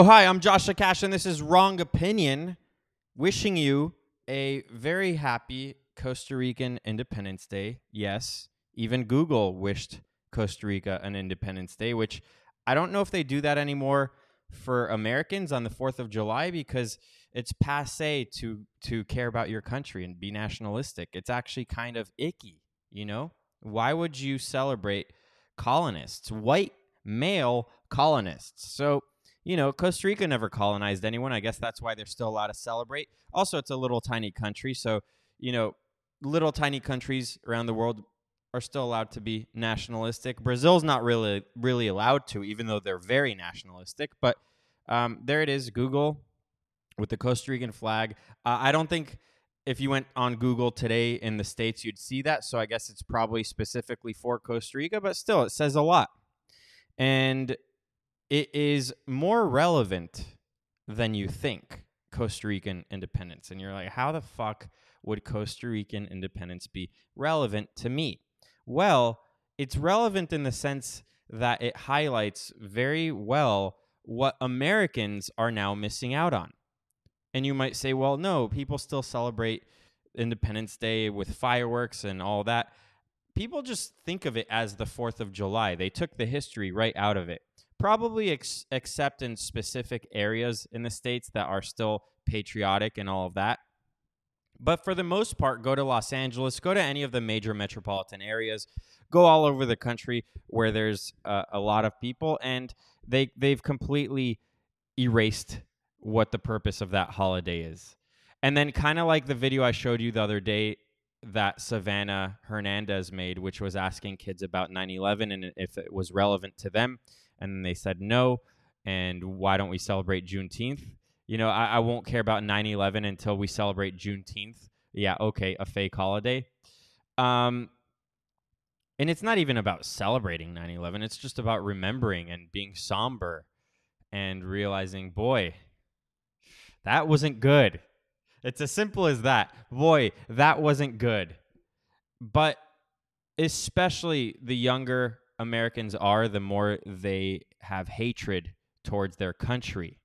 Oh, hi, I'm Joshua Cash, and this is Wrong Opinion, wishing you a very happy Costa Rican Independence Day. Yes, even Google wished Costa Rica an Independence Day, which I don't know if they do that anymore for Americans on the 4th of July because it's passe to to care about your country and be nationalistic. It's actually kind of icky, you know? Why would you celebrate colonists, white male colonists? So, you know, Costa Rica never colonized anyone. I guess that's why they're still allowed to celebrate. Also, it's a little tiny country, so, you know, little tiny countries around the world are still allowed to be nationalistic. Brazil's not really really allowed to, even though they're very nationalistic. But um, there it is, Google with the Costa Rican flag. Uh, I don't think if you went on Google today in the states, you'd see that. So I guess it's probably specifically for Costa Rica, but still, it says a lot, and it is more relevant than you think. Costa Rican independence, and you're like, how the fuck would Costa Rican independence be relevant to me? Well, it's relevant in the sense that it highlights very well what Americans are now missing out on. And you might say, well, no, people still celebrate Independence Day with fireworks and all that. People just think of it as the 4th of July. They took the history right out of it. Probably ex- except in specific areas in the States that are still patriotic and all of that. But for the most part, go to Los Angeles, go to any of the major metropolitan areas, go all over the country where there's uh, a lot of people, and they they've completely erased what the purpose of that holiday is. And then kind of like the video I showed you the other day that Savannah Hernandez made, which was asking kids about 9/11 and if it was relevant to them, and they said no. And why don't we celebrate Juneteenth? you know, I, I won't care about 9 11 until we celebrate Juneteenth. Yeah, okay, a fake holiday. Um, and it's not even about celebrating 9 11, it's just about remembering and being somber and realizing, boy, that wasn't good. It's as simple as that. Boy, that wasn't good. But especially the younger Americans are, the more they have hatred towards their country.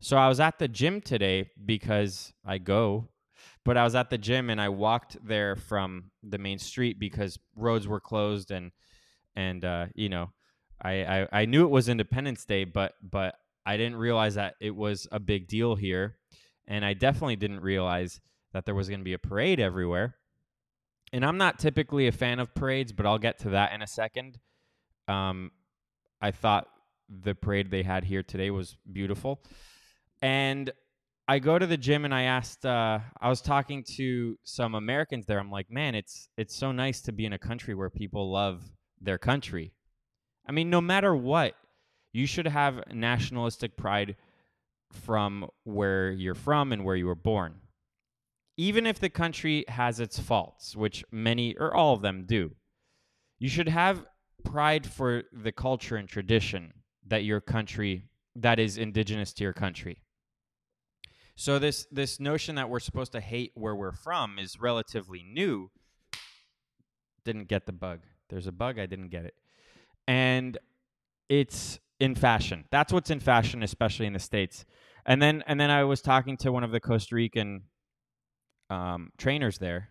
So I was at the gym today because I go, but I was at the gym and I walked there from the main street because roads were closed and and uh, you know I, I I knew it was Independence Day, but but I didn't realize that it was a big deal here, and I definitely didn't realize that there was going to be a parade everywhere. And I'm not typically a fan of parades, but I'll get to that in a second. Um, I thought the parade they had here today was beautiful. And I go to the gym and I asked uh, I was talking to some Americans there. I'm like, "Man, it's it's so nice to be in a country where people love their country." I mean, no matter what, you should have nationalistic pride from where you're from and where you were born. Even if the country has its faults, which many or all of them do. You should have pride for the culture and tradition that your country that is indigenous to your country. So this this notion that we're supposed to hate where we're from is relatively new. Didn't get the bug. There's a bug. I didn't get it, and it's in fashion. That's what's in fashion, especially in the states. And then and then I was talking to one of the Costa Rican um, trainers there,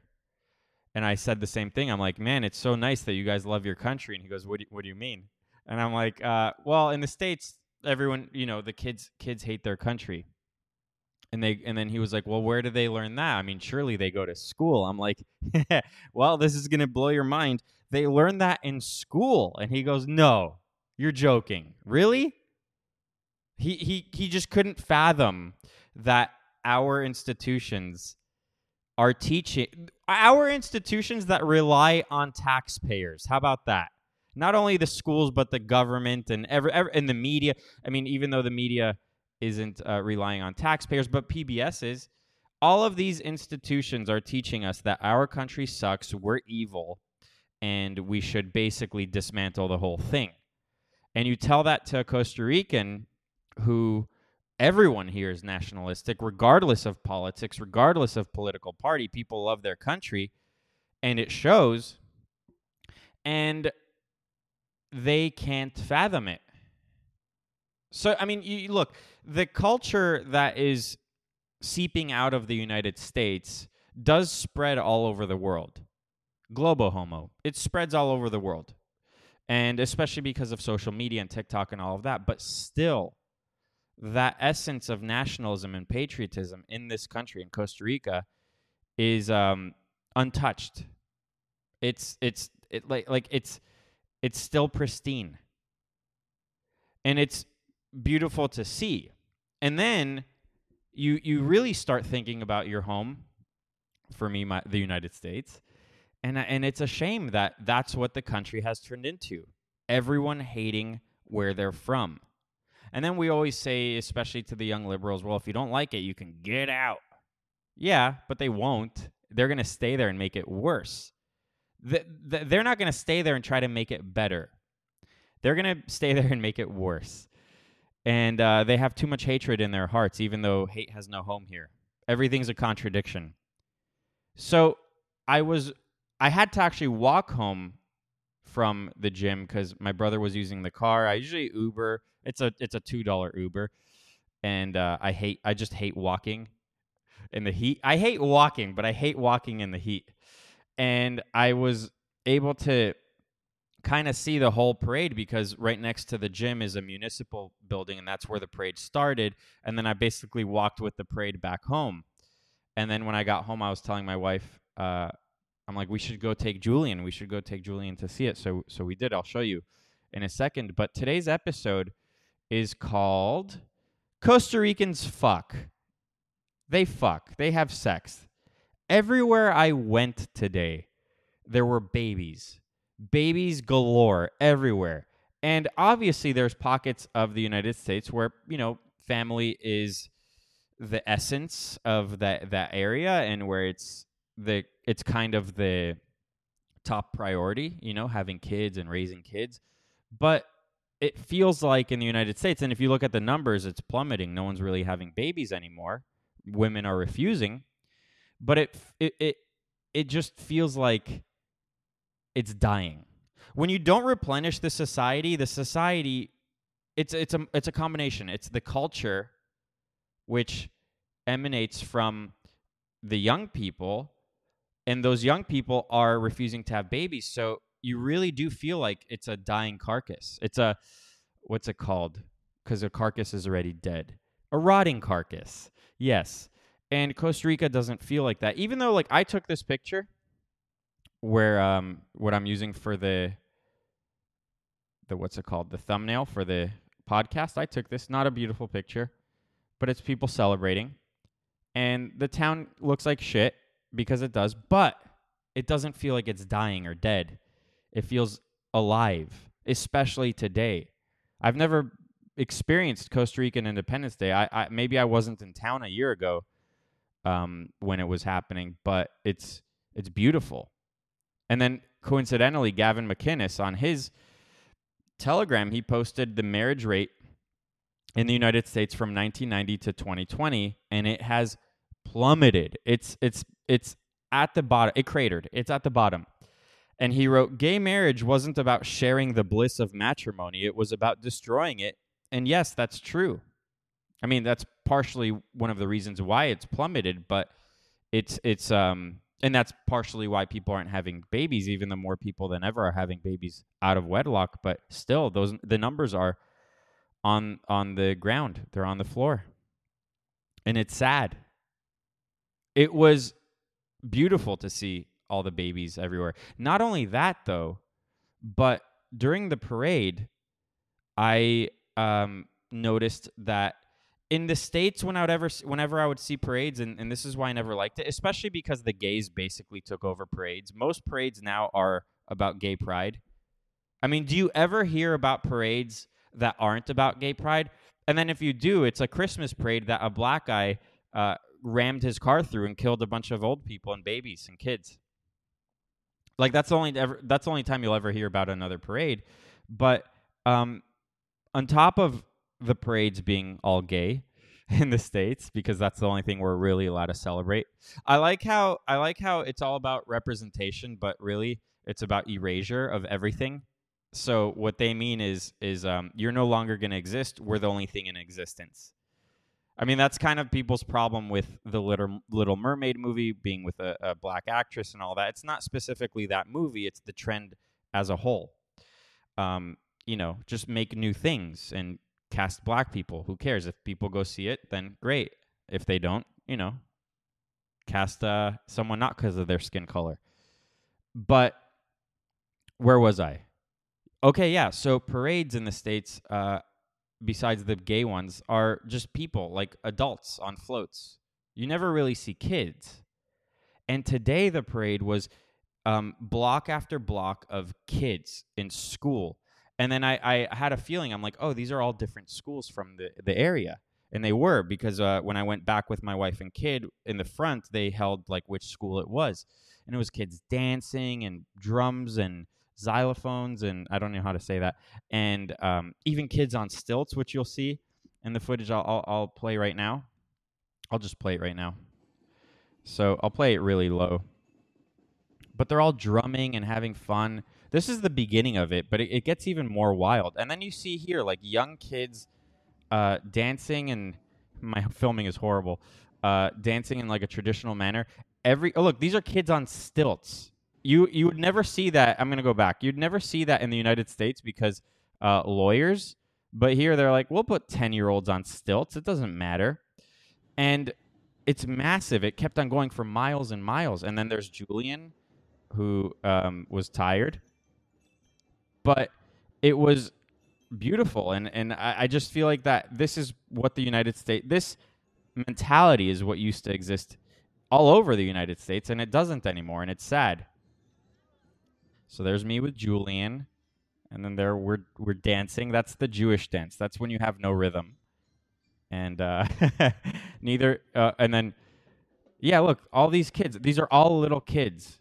and I said the same thing. I'm like, man, it's so nice that you guys love your country. And he goes, what do you, what do you mean? And I'm like, uh, well, in the states, everyone, you know, the kids kids hate their country. And they and then he was like well where do they learn that? I mean surely they go to school. I'm like well this is to blow your mind. They learn that in school. And he goes no you're joking. Really? He he he just couldn't fathom that our institutions are teaching our institutions that rely on taxpayers how about that not only the schools but the government and every, every and the media i mean even though the media isn't uh, relying on taxpayers, but PBS is. All of these institutions are teaching us that our country sucks, we're evil, and we should basically dismantle the whole thing. And you tell that to a Costa Rican who everyone here is nationalistic, regardless of politics, regardless of political party. People love their country, and it shows. And they can't fathom it. So I mean, you look, the culture that is seeping out of the United States does spread all over the world. Globo homo. It spreads all over the world. And especially because of social media and TikTok and all of that, but still that essence of nationalism and patriotism in this country in Costa Rica is um, untouched. It's it's it like like it's it's still pristine. And it's beautiful to see. And then you you really start thinking about your home for me my, the United States. And and it's a shame that that's what the country has turned into. Everyone hating where they're from. And then we always say especially to the young liberals, well if you don't like it, you can get out. Yeah, but they won't. They're going to stay there and make it worse. They're not going to stay there and try to make it better. They're going to stay there and make it worse and uh, they have too much hatred in their hearts, even though hate has no home here. Everything's a contradiction. So I was, I had to actually walk home from the gym because my brother was using the car. I usually Uber. It's a it's a two dollar Uber, and uh, I hate I just hate walking in the heat. I hate walking, but I hate walking in the heat. And I was able to kind of see the whole parade because right next to the gym is a municipal building and that's where the parade started. And then i basically walked with the parade back home. And then when i got home i was telling my wife uh, i'm like we should go take julian. We should go take julian to see it. So so we did. I'll show you in a second. But today's episode is called costa ricans fuck they fuck they have sex everywhere i went today there were babies babies galore everywhere. And obviously, there's pockets of the United States where, you know, family is the essence of that, that area and where it's the it's kind of the top priority, you know, having kids and raising kids. But it feels like in the United States, and if you look at the numbers, it's plummeting. No one's really having babies anymore. Women are refusing, but it it it, it just feels like it's dying. When you don't replenish the society, the society it's it's a it's a combination. It's the culture which emanates from the young people and those young people are refusing to have babies. So you really do feel like it's a dying carcass. It's a what's it called? Cuz a carcass is already dead. A rotting carcass. Yes. And Costa Rica doesn't feel like that. Even though like I took this picture where um what I'm using for the the what's it called the thumbnail for the podcast. I took this, not a beautiful picture, but it's people celebrating, and the town looks like shit because it does, but it doesn't feel like it's dying or dead. It feels alive, especially today. I've never experienced Costa Rican Independence Day. I, I maybe I wasn't in town a year ago um, when it was happening, but it's it's beautiful. And then coincidentally, Gavin McInnes on his Telegram, he posted the marriage rate in the United States from 1990 to 2020, and it has plummeted. It's it's it's at the bottom. It cratered. It's at the bottom. And he wrote, "Gay marriage wasn't about sharing the bliss of matrimony. It was about destroying it." And yes, that's true. I mean, that's partially one of the reasons why it's plummeted, but it's it's um and that's partially why people aren't having babies even though more people than ever are having babies out of wedlock but still those the numbers are on on the ground they're on the floor and it's sad it was beautiful to see all the babies everywhere not only that though but during the parade i um noticed that in the states when I would ever whenever I would see parades and, and this is why I never liked it, especially because the gays basically took over parades. Most parades now are about gay pride. I mean, do you ever hear about parades that aren't about gay pride? And then if you do, it's a Christmas parade that a black guy uh, rammed his car through and killed a bunch of old people and babies and kids. Like that's the only ever that's the only time you'll ever hear about another parade. But um, on top of the parades being all gay in the states because that's the only thing we're really allowed to celebrate. I like how I like how it's all about representation, but really it's about erasure of everything. So what they mean is is um, you're no longer going to exist. We're the only thing in existence. I mean, that's kind of people's problem with the Little, Little Mermaid movie being with a, a black actress and all that. It's not specifically that movie, it's the trend as a whole. Um, you know, just make new things and cast black people. Who cares? If people go see it, then great. If they don't, you know, cast uh, someone not because of their skin color. But where was I? Okay, yeah. So parades in the states, uh, besides the gay ones, are just people like adults on floats. You never really see kids. And today the parade was um, block after block of kids in school. And then I, I had a feeling I'm like, oh, these are all different schools from the, the area. And they were because uh, when I went back with my wife and kid in the front, they held like which school it was. And it was kids dancing and drums and xylophones and I don't know how to say that, and um, even kids on stilts, which you'll see in the footage. I'll, I'll, I'll play right now. I'll just play it right now. So I'll play it really low. But they're all drumming and having fun. This is the beginning of it, but it, it gets even more wild. And then you see here like young kids uh, dancing, and my filming is horrible. Uh, dancing in like a traditional manner. Every oh look, these are kids on stilts you you would never see that. I'm gonna go back. You'd never see that in the United States because uh, lawyers. But here they're like, we'll put ten year olds on stilts. It doesn't matter, and it's massive. It kept on going for miles and miles. And then there's Julian, who um, was tired, but it was beautiful. And and I, I just feel like that this is what the United States this mentality is what used to exist all over the United States, and it doesn't anymore, and it's sad. So there's me with Julian, and then there we're we're dancing. That's the Jewish dance. That's when you have no rhythm, and uh, neither. Uh, and then, yeah, look, all these kids. These are all little kids,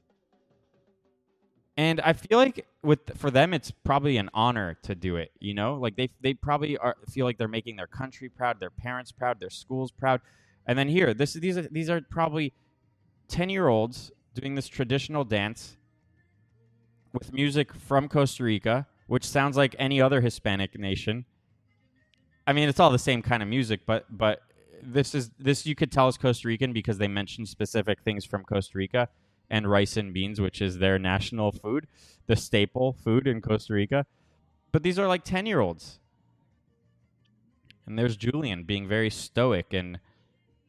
and I feel like with for them, it's probably an honor to do it. You know, like they they probably are feel like they're making their country proud, their parents proud, their schools proud. And then here, this these are these are probably ten year olds doing this traditional dance with music from Costa Rica, which sounds like any other Hispanic nation. I mean, it's all the same kind of music, but but this is this you could tell is Costa Rican because they mentioned specific things from Costa Rica and rice and beans, which is their national food, the staple food in Costa Rica. But these are like 10 year olds. And there's Julian being very stoic and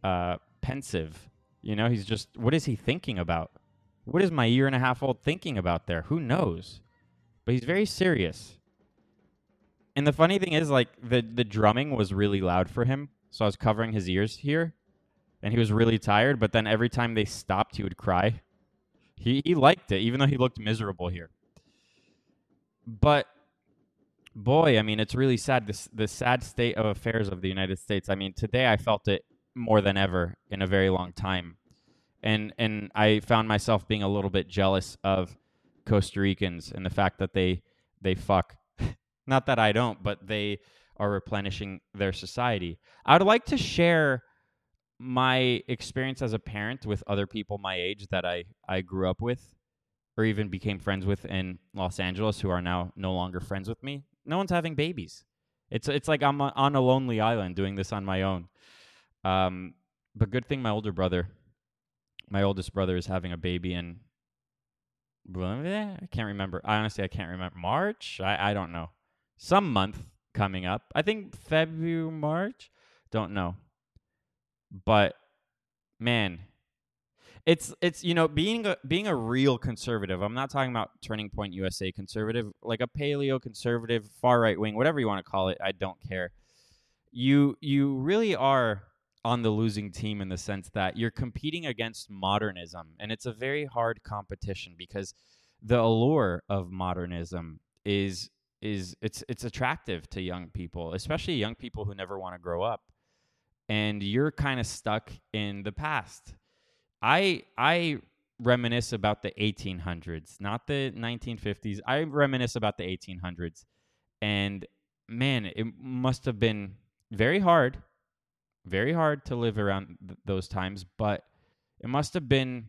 uh, pensive. You know, he's just, what is he thinking about? What is my year and a half old thinking about there? Who knows? But he's very serious. And the funny thing is, like the the drumming was really loud for him, so I was covering his ears here, and he was really tired. But then every time they stopped, he would cry. He he liked it, even though he looked miserable here. But boy, I mean, it's really sad. This the sad state of affairs of the United States. I mean, today I felt it more than ever in a very long time and and I found myself being a little bit jealous of Costa Ricans and the fact that they they fuck. Not that I don't, but they are replenishing their society. I would like to share my experience as a parent with other people my age that I I grew up with or even became friends with in Los Angeles who are now no longer friends with me. No one's having babies. It's it's like I'm on a lonely island doing this on my own. Um, but good thing my older brother my oldest brother is having a baby in I can't remember. I honestly, I can't remember. March? I, I don't know. Some month coming up. I think February, March. Don't know. But man, it's it's you know being a being a real conservative. I'm not talking about Turning Point USA conservative, like a paleo conservative, far right wing, whatever you want to call it. I don't care. You you really are on the losing team in the sense that you're competing against modernism and it's a very hard competition because the allure of modernism is is it's it's attractive to young people especially young people who never want to grow up and you're kind of stuck in the past. I i reminisce about the 1800s not the 1950s i reminisce about the 1800s and man it must have been very hard very hard to live around th- those times, but it must have been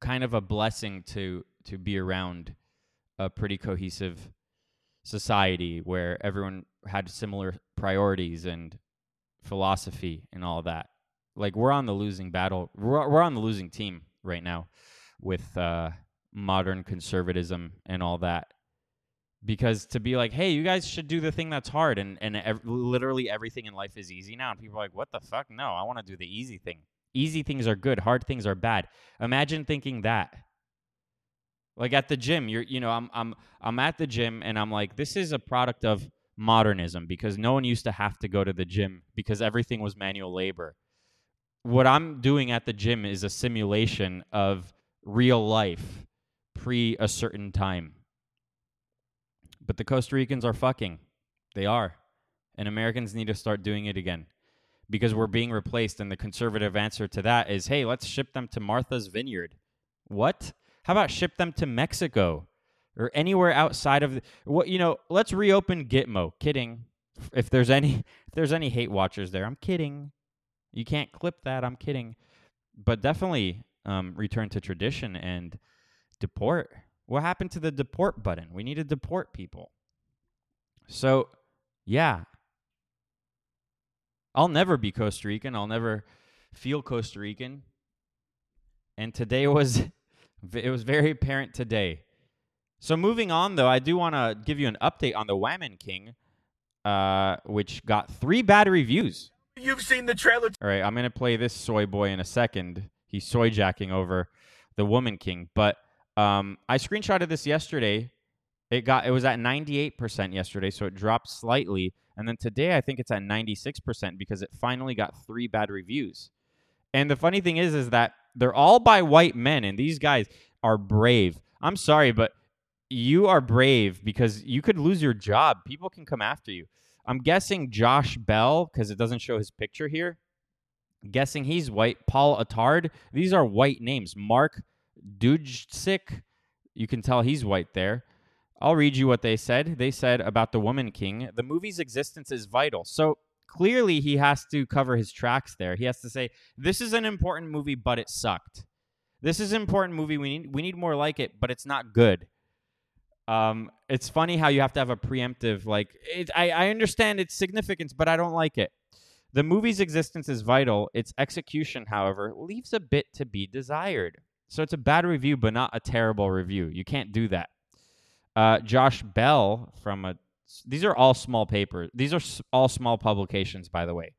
kind of a blessing to to be around a pretty cohesive society where everyone had similar priorities and philosophy and all that. Like we're on the losing battle. We're we're on the losing team right now with uh, modern conservatism and all that. Because to be like, hey, you guys should do the thing that's hard, and and ev- literally everything in life is easy now, and people are like, what the fuck? No, I want to do the easy thing. Easy things are good, hard things are bad. Imagine thinking that. Like at the gym, you're you know, I'm I'm I'm at the gym and I'm like, this is a product of modernism because no one used to have to go to the gym because everything was manual labor. What I'm doing at the gym is a simulation of real life pre a certain time. But the Costa Ricans are fucking. They are. And Americans need to start doing it again because we're being replaced. And the conservative answer to that is hey, let's ship them to Martha's Vineyard. What? How about ship them to Mexico or anywhere outside of the, what you know? Let's reopen Gitmo. Kidding. If there's any if there's any hate watchers there, I'm kidding. You can't clip that. I'm kidding. But definitely um, return to tradition and deport. What happened to the deport button? We need to deport people. So, yeah. I'll never be Costa Rican. I'll never feel Costa Rican. And today was it was very apparent today. So moving on though, I do want to give you an update on the Woman King, uh, which got three bad reviews. You've seen the trailer. All right, I'm gonna play this soy boy in a second. He's soy jacking over the Woman King, but um, I screenshotted this yesterday. It got it was at 98% yesterday, so it dropped slightly, and then today I think it's at 96% because it finally got three bad reviews. And the funny thing is, is that they're all by white men, and these guys are brave. I'm sorry, but you are brave because you could lose your job. People can come after you. I'm guessing Josh Bell, because it doesn't show his picture here. Guessing he's white. Paul Attard. These are white names. Mark Dujsik. You can tell he's white there. I'll read you what they said. They said about the Woman King the movie's existence is vital. So clearly he has to cover his tracks there. He has to say, This is an important movie, but it sucked. This is an important movie. We need we need more like it, but it's not good. Um, it's funny how you have to have a preemptive like. It, I I understand its significance, but I don't like it. The movie's existence is vital. Its execution, however, leaves a bit to be desired. So it's a bad review, but not a terrible review. You can't do that. Uh, Josh Bell from a. These are all small papers. These are all small publications, by the way.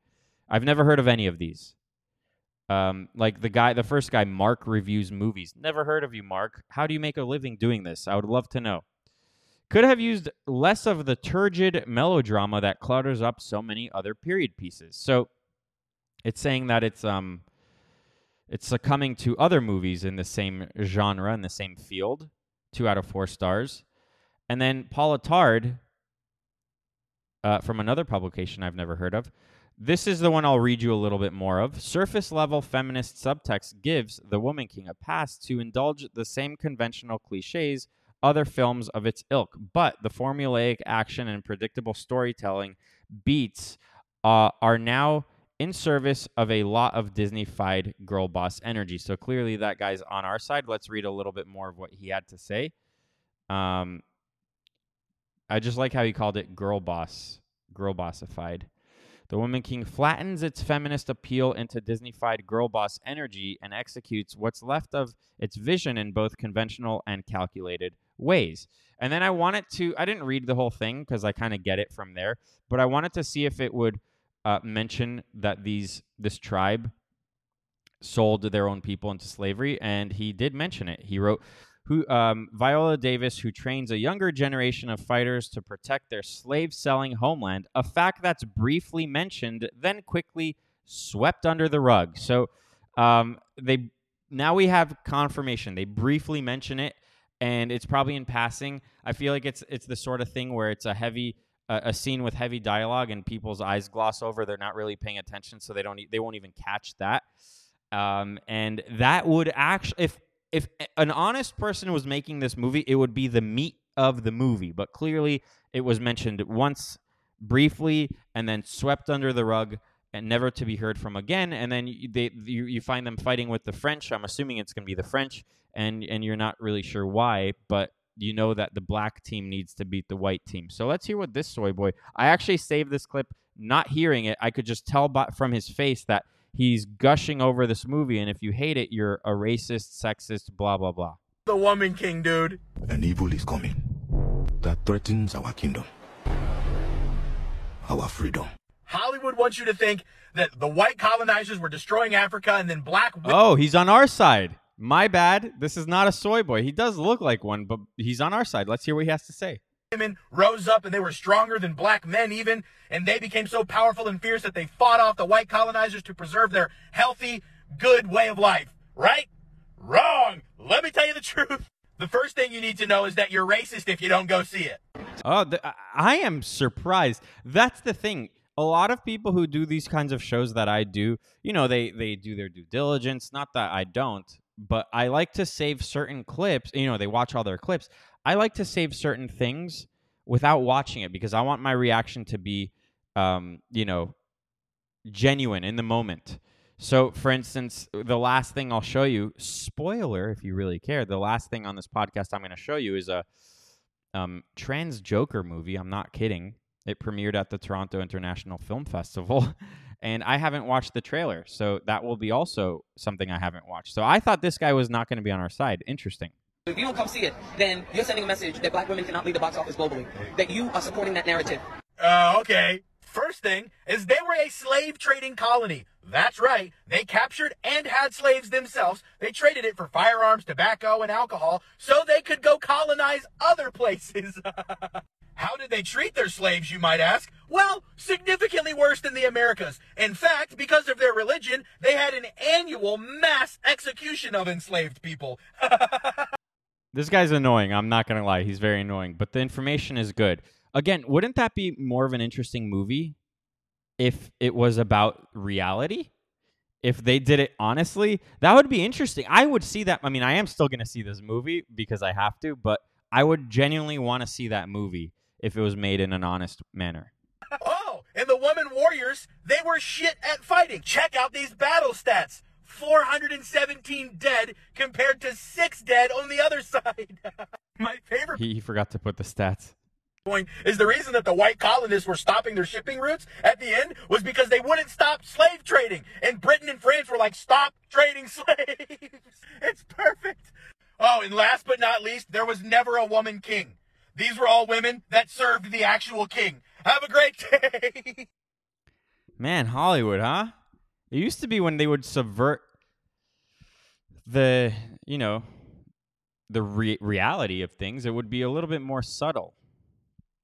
I've never heard of any of these. Um, like the guy, the first guy, Mark reviews movies. Never heard of you, Mark. How do you make a living doing this? I would love to know. Could have used less of the turgid melodrama that clutters up so many other period pieces. So it's saying that it's um it's succumbing to other movies in the same genre in the same field. Two out of four stars. And then Paul Attard, uh, from another publication I've never heard of. This is the one I'll read you a little bit more of. Surface level feminist subtext gives The Woman King a pass to indulge the same conventional cliches other films of its ilk, but the formulaic action and predictable storytelling beats uh, are now in service of a lot of Disney-fied girl boss energy. So clearly that guy's on our side. Let's read a little bit more of what he had to say. Um, I just like how he called it girl boss, girl bossified. The Woman King flattens its feminist appeal into Disney-fied girl boss energy and executes what's left of its vision in both conventional and calculated ways. And then I wanted to, I didn't read the whole thing because I kind of get it from there, but I wanted to see if it would uh, mention that these this tribe sold their own people into slavery, and he did mention it. He wrote, "Who um, Viola Davis, who trains a younger generation of fighters to protect their slave-selling homeland, a fact that's briefly mentioned, then quickly swept under the rug." So um, they now we have confirmation. They briefly mention it, and it's probably in passing. I feel like it's it's the sort of thing where it's a heavy a, a scene with heavy dialogue and people's eyes gloss over. They're not really paying attention, so they don't they won't even catch that. Um, and that would actually if if an honest person was making this movie, it would be the meat of the movie. But clearly, it was mentioned once briefly and then swept under the rug and never to be heard from again. And then you, they you, you find them fighting with the French. I'm assuming it's going to be the French, and and you're not really sure why, but you know that the black team needs to beat the white team. So let's hear what this soy boy. I actually saved this clip not hearing it, I could just tell by, from his face that he's gushing over this movie. And if you hate it, you're a racist, sexist, blah, blah, blah. The Woman King, dude. An evil is coming that threatens our kingdom, our freedom. Hollywood wants you to think that the white colonizers were destroying Africa and then black. Oh, he's on our side. My bad. This is not a soy boy. He does look like one, but he's on our side. Let's hear what he has to say. Women rose up and they were stronger than black men, even, and they became so powerful and fierce that they fought off the white colonizers to preserve their healthy, good way of life. Right? Wrong. Let me tell you the truth. The first thing you need to know is that you're racist if you don't go see it. Oh, th- I am surprised. That's the thing. A lot of people who do these kinds of shows that I do, you know, they they do their due diligence. Not that I don't, but I like to save certain clips. You know, they watch all their clips. I like to save certain things without watching it because I want my reaction to be, um, you know, genuine in the moment. So, for instance, the last thing I'll show you, spoiler if you really care, the last thing on this podcast I'm going to show you is a um, trans Joker movie. I'm not kidding. It premiered at the Toronto International Film Festival, and I haven't watched the trailer. So, that will be also something I haven't watched. So, I thought this guy was not going to be on our side. Interesting. If you don't come see it, then you're sending a message that black women cannot lead the box office globally. That you are supporting that narrative. Uh, okay. First thing is they were a slave trading colony. That's right. They captured and had slaves themselves. They traded it for firearms, tobacco, and alcohol so they could go colonize other places. How did they treat their slaves, you might ask? Well, significantly worse than the Americas. In fact, because of their religion, they had an annual mass execution of enslaved people. this guy's annoying. I'm not going to lie. He's very annoying, but the information is good. Again, wouldn't that be more of an interesting movie if it was about reality? If they did it honestly, that would be interesting. I would see that. I mean, I am still going to see this movie because I have to, but I would genuinely want to see that movie if it was made in an honest manner. Oh, and the woman warriors, they were shit at fighting. Check out these battle stats. 417 dead compared to 6 dead on the other side. My favorite He, he forgot to put the stats. point is the reason that the white colonists were stopping their shipping routes at the end was because they wouldn't stop slave trading. And Britain and France were like, stop trading slaves. It's perfect. Oh, and last but not least, there was never a woman king. These were all women that served the actual king. Have a great day. Man, Hollywood, huh? It used to be when they would subvert the, you know, the re- reality of things, it would be a little bit more subtle.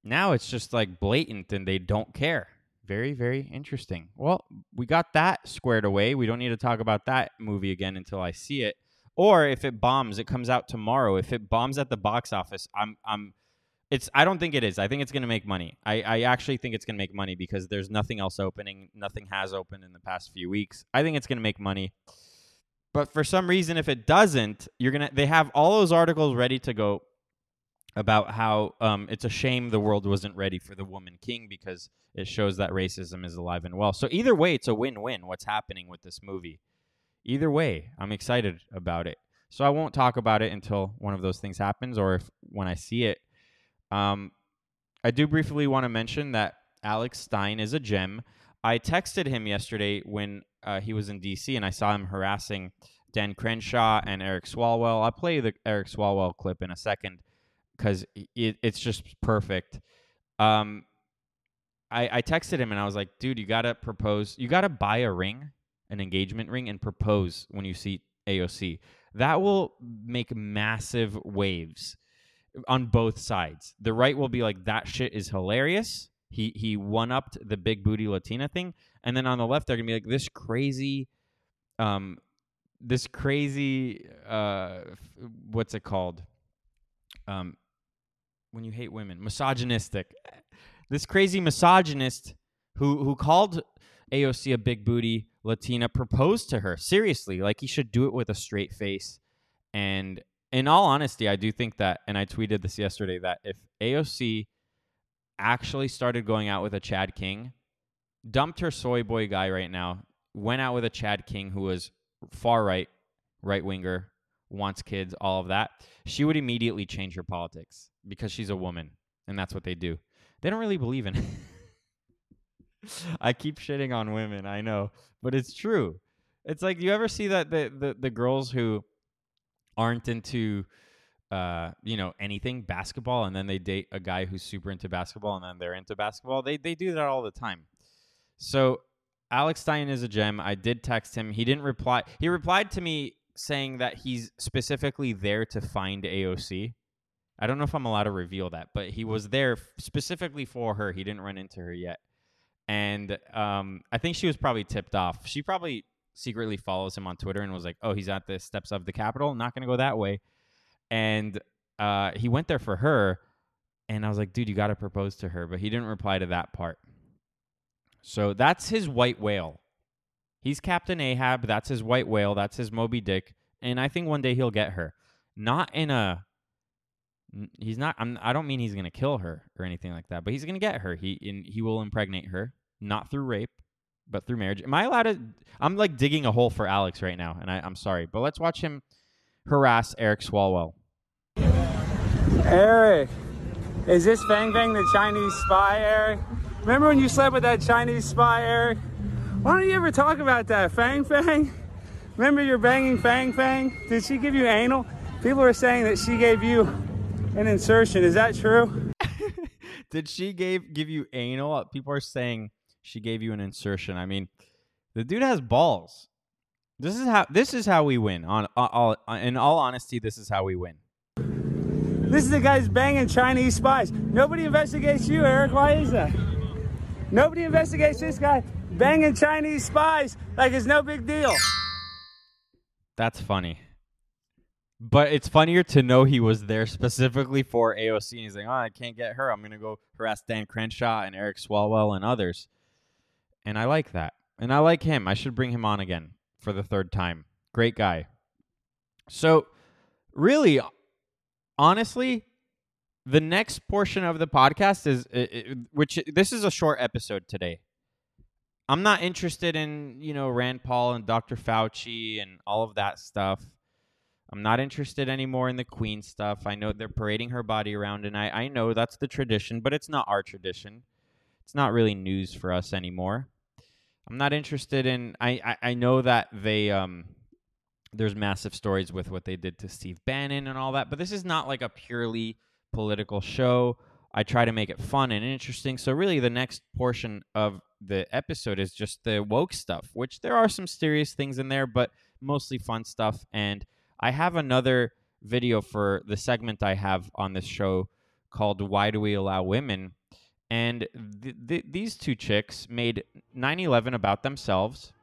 Now it's just like blatant and they don't care. Very, very interesting. Well, we got that squared away. We don't need to talk about that movie again until I see it. Or if it bombs, it comes out tomorrow. If it bombs at the box office, I'm I'm it's I don't think it is. I think it's gonna make money. I, I actually think it's gonna make money because there's nothing else opening. Nothing has opened in the past few weeks. I think it's gonna make money. But for some reason, if it doesn't, you're gonna they have all those articles ready to go about how um, it's a shame the world wasn't ready for the woman king because it shows that racism is alive and well. So either way, it's a win-win. What's happening with this movie? Either way, I'm excited about it. So I won't talk about it until one of those things happens or if when I see it. Um, I do briefly want to mention that Alex Stein is a gem. I texted him yesterday when uh, he was in DC and I saw him harassing Dan Crenshaw and Eric Swalwell. I'll play the Eric Swalwell clip in a second because it, it's just perfect. Um, I, I texted him and I was like, dude, you gotta propose. You gotta buy a ring, an engagement ring, and propose when you see AOC. That will make massive waves on both sides. The right will be like, that shit is hilarious. He he one upped the big booty Latina thing, and then on the left they're gonna be like this crazy, um, this crazy uh, what's it called? Um, when you hate women, misogynistic. This crazy misogynist who who called AOC a big booty Latina proposed to her seriously, like he should do it with a straight face. And in all honesty, I do think that, and I tweeted this yesterday that if AOC actually started going out with a Chad King, dumped her soy boy guy right now, went out with a Chad King who was far right, right winger, wants kids, all of that, she would immediately change her politics because she's a woman and that's what they do. They don't really believe in I keep shitting on women, I know, but it's true. It's like you ever see that the the, the girls who aren't into uh, you know, anything basketball and then they date a guy who's super into basketball and then they're into basketball. They they do that all the time. So Alex Stein is a gem. I did text him. He didn't reply. He replied to me saying that he's specifically there to find AOC. I don't know if I'm allowed to reveal that, but he was there specifically for her. He didn't run into her yet. And um, I think she was probably tipped off. She probably secretly follows him on Twitter and was like, oh, he's at the steps of the Capitol. Not to go that way. And uh, he went there for her. And I was like, dude, you got to propose to her. But he didn't reply to that part. So that's his white whale. He's Captain Ahab. That's his white whale. That's his Moby Dick. And I think one day he'll get her. Not in a. He's not. I'm, I don't mean he's gonna kill her or anything like that, but he's gonna get her. He in, he will impregnate her, not through rape, but through marriage. Am I allowed to? I'm like digging a hole for Alex right now, and I, I'm sorry, but let's watch him harass Eric Swalwell. Eric, is this Fang Fang the Chinese spy, Eric? Remember when you slept with that Chinese spy, Eric? Why don't you ever talk about that, Fang Fang? Remember you're banging Fang Fang? Did she give you anal? People are saying that she gave you an insertion. Is that true? Did she gave give you anal? People are saying she gave you an insertion. I mean, the dude has balls. This is how this is how we win. On uh, all, uh, in all honesty, this is how we win. This is the guy's banging Chinese spies. Nobody investigates you, Eric. Why is that? Nobody investigates this guy banging Chinese spies like it's no big deal. That's funny. But it's funnier to know he was there specifically for AOC. And he's like, oh, I can't get her. I'm going to go harass Dan Crenshaw and Eric Swalwell and others. And I like that. And I like him. I should bring him on again for the third time. Great guy. So, really, honestly, the next portion of the podcast is, which this is a short episode today. I'm not interested in, you know, Rand Paul and Dr. Fauci and all of that stuff. I'm not interested anymore in the queen stuff. I know they're parading her body around, and I, I know that's the tradition, but it's not our tradition. It's not really news for us anymore. I'm not interested in. I, I, I know that they um, there's massive stories with what they did to Steve Bannon and all that, but this is not like a purely political show. I try to make it fun and interesting. So really, the next portion of the episode is just the woke stuff, which there are some serious things in there, but mostly fun stuff. And I have another video for the segment I have on this show called "Why Do We Allow Women." And th- th- these two chicks made 9/11 about themselves,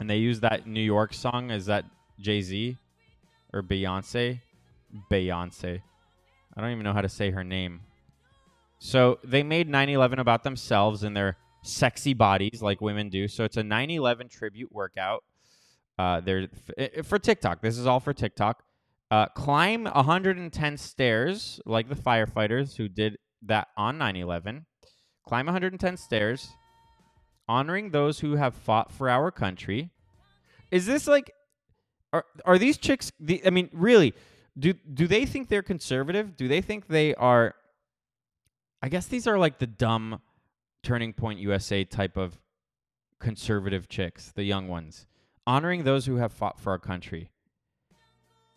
and they used that New York song. Is that Jay Z or Beyonce? Beyonce. I don't even know how to say her name. So they made 9/11 about themselves and their sexy bodies, like women do. So it's a 9/11 tribute workout. Uh, they're f- for TikTok. This is all for TikTok. Uh, climb 110 stairs, like the firefighters who did that on 9/11. Climb 110 stairs, honoring those who have fought for our country. Is this like are are these chicks? The, I mean, really, do do they think they're conservative? Do they think they are? I guess these are like the dumb Turning Point USA type of conservative chicks, the young ones, honoring those who have fought for our country.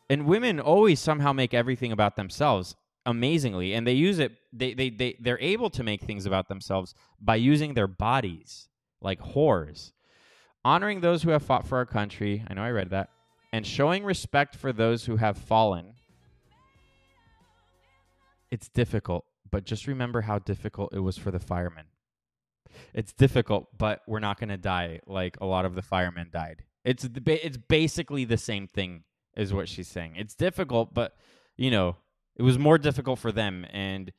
And women always somehow make everything about themselves amazingly and they use it they, they they they're able to make things about themselves by using their bodies like whores. Honoring those who have fought for our country i know i read that and showing respect for those who have fallen. It's difficult but just remember how difficult it was for the firemen. It's difficult but we're not going to die like a lot of the firemen died. It's it's basically the same thing is what she's saying. It's difficult but you know it was more difficult for them, and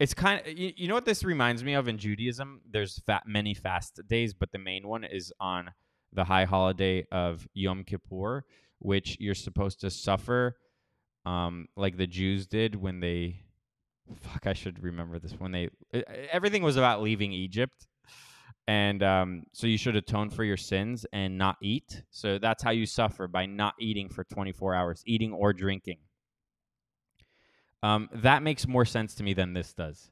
it's kind of you, you know what this reminds me of in Judaism. There's fat, many fast days, but the main one is on the high holiday of Yom Kippur, which you're supposed to suffer, um, like the Jews did when they. Fuck, I should remember this. When they everything was about leaving Egypt, and um, so you should atone for your sins and not eat. So that's how you suffer by not eating for 24 hours, eating or drinking. Um, that makes more sense to me than this does.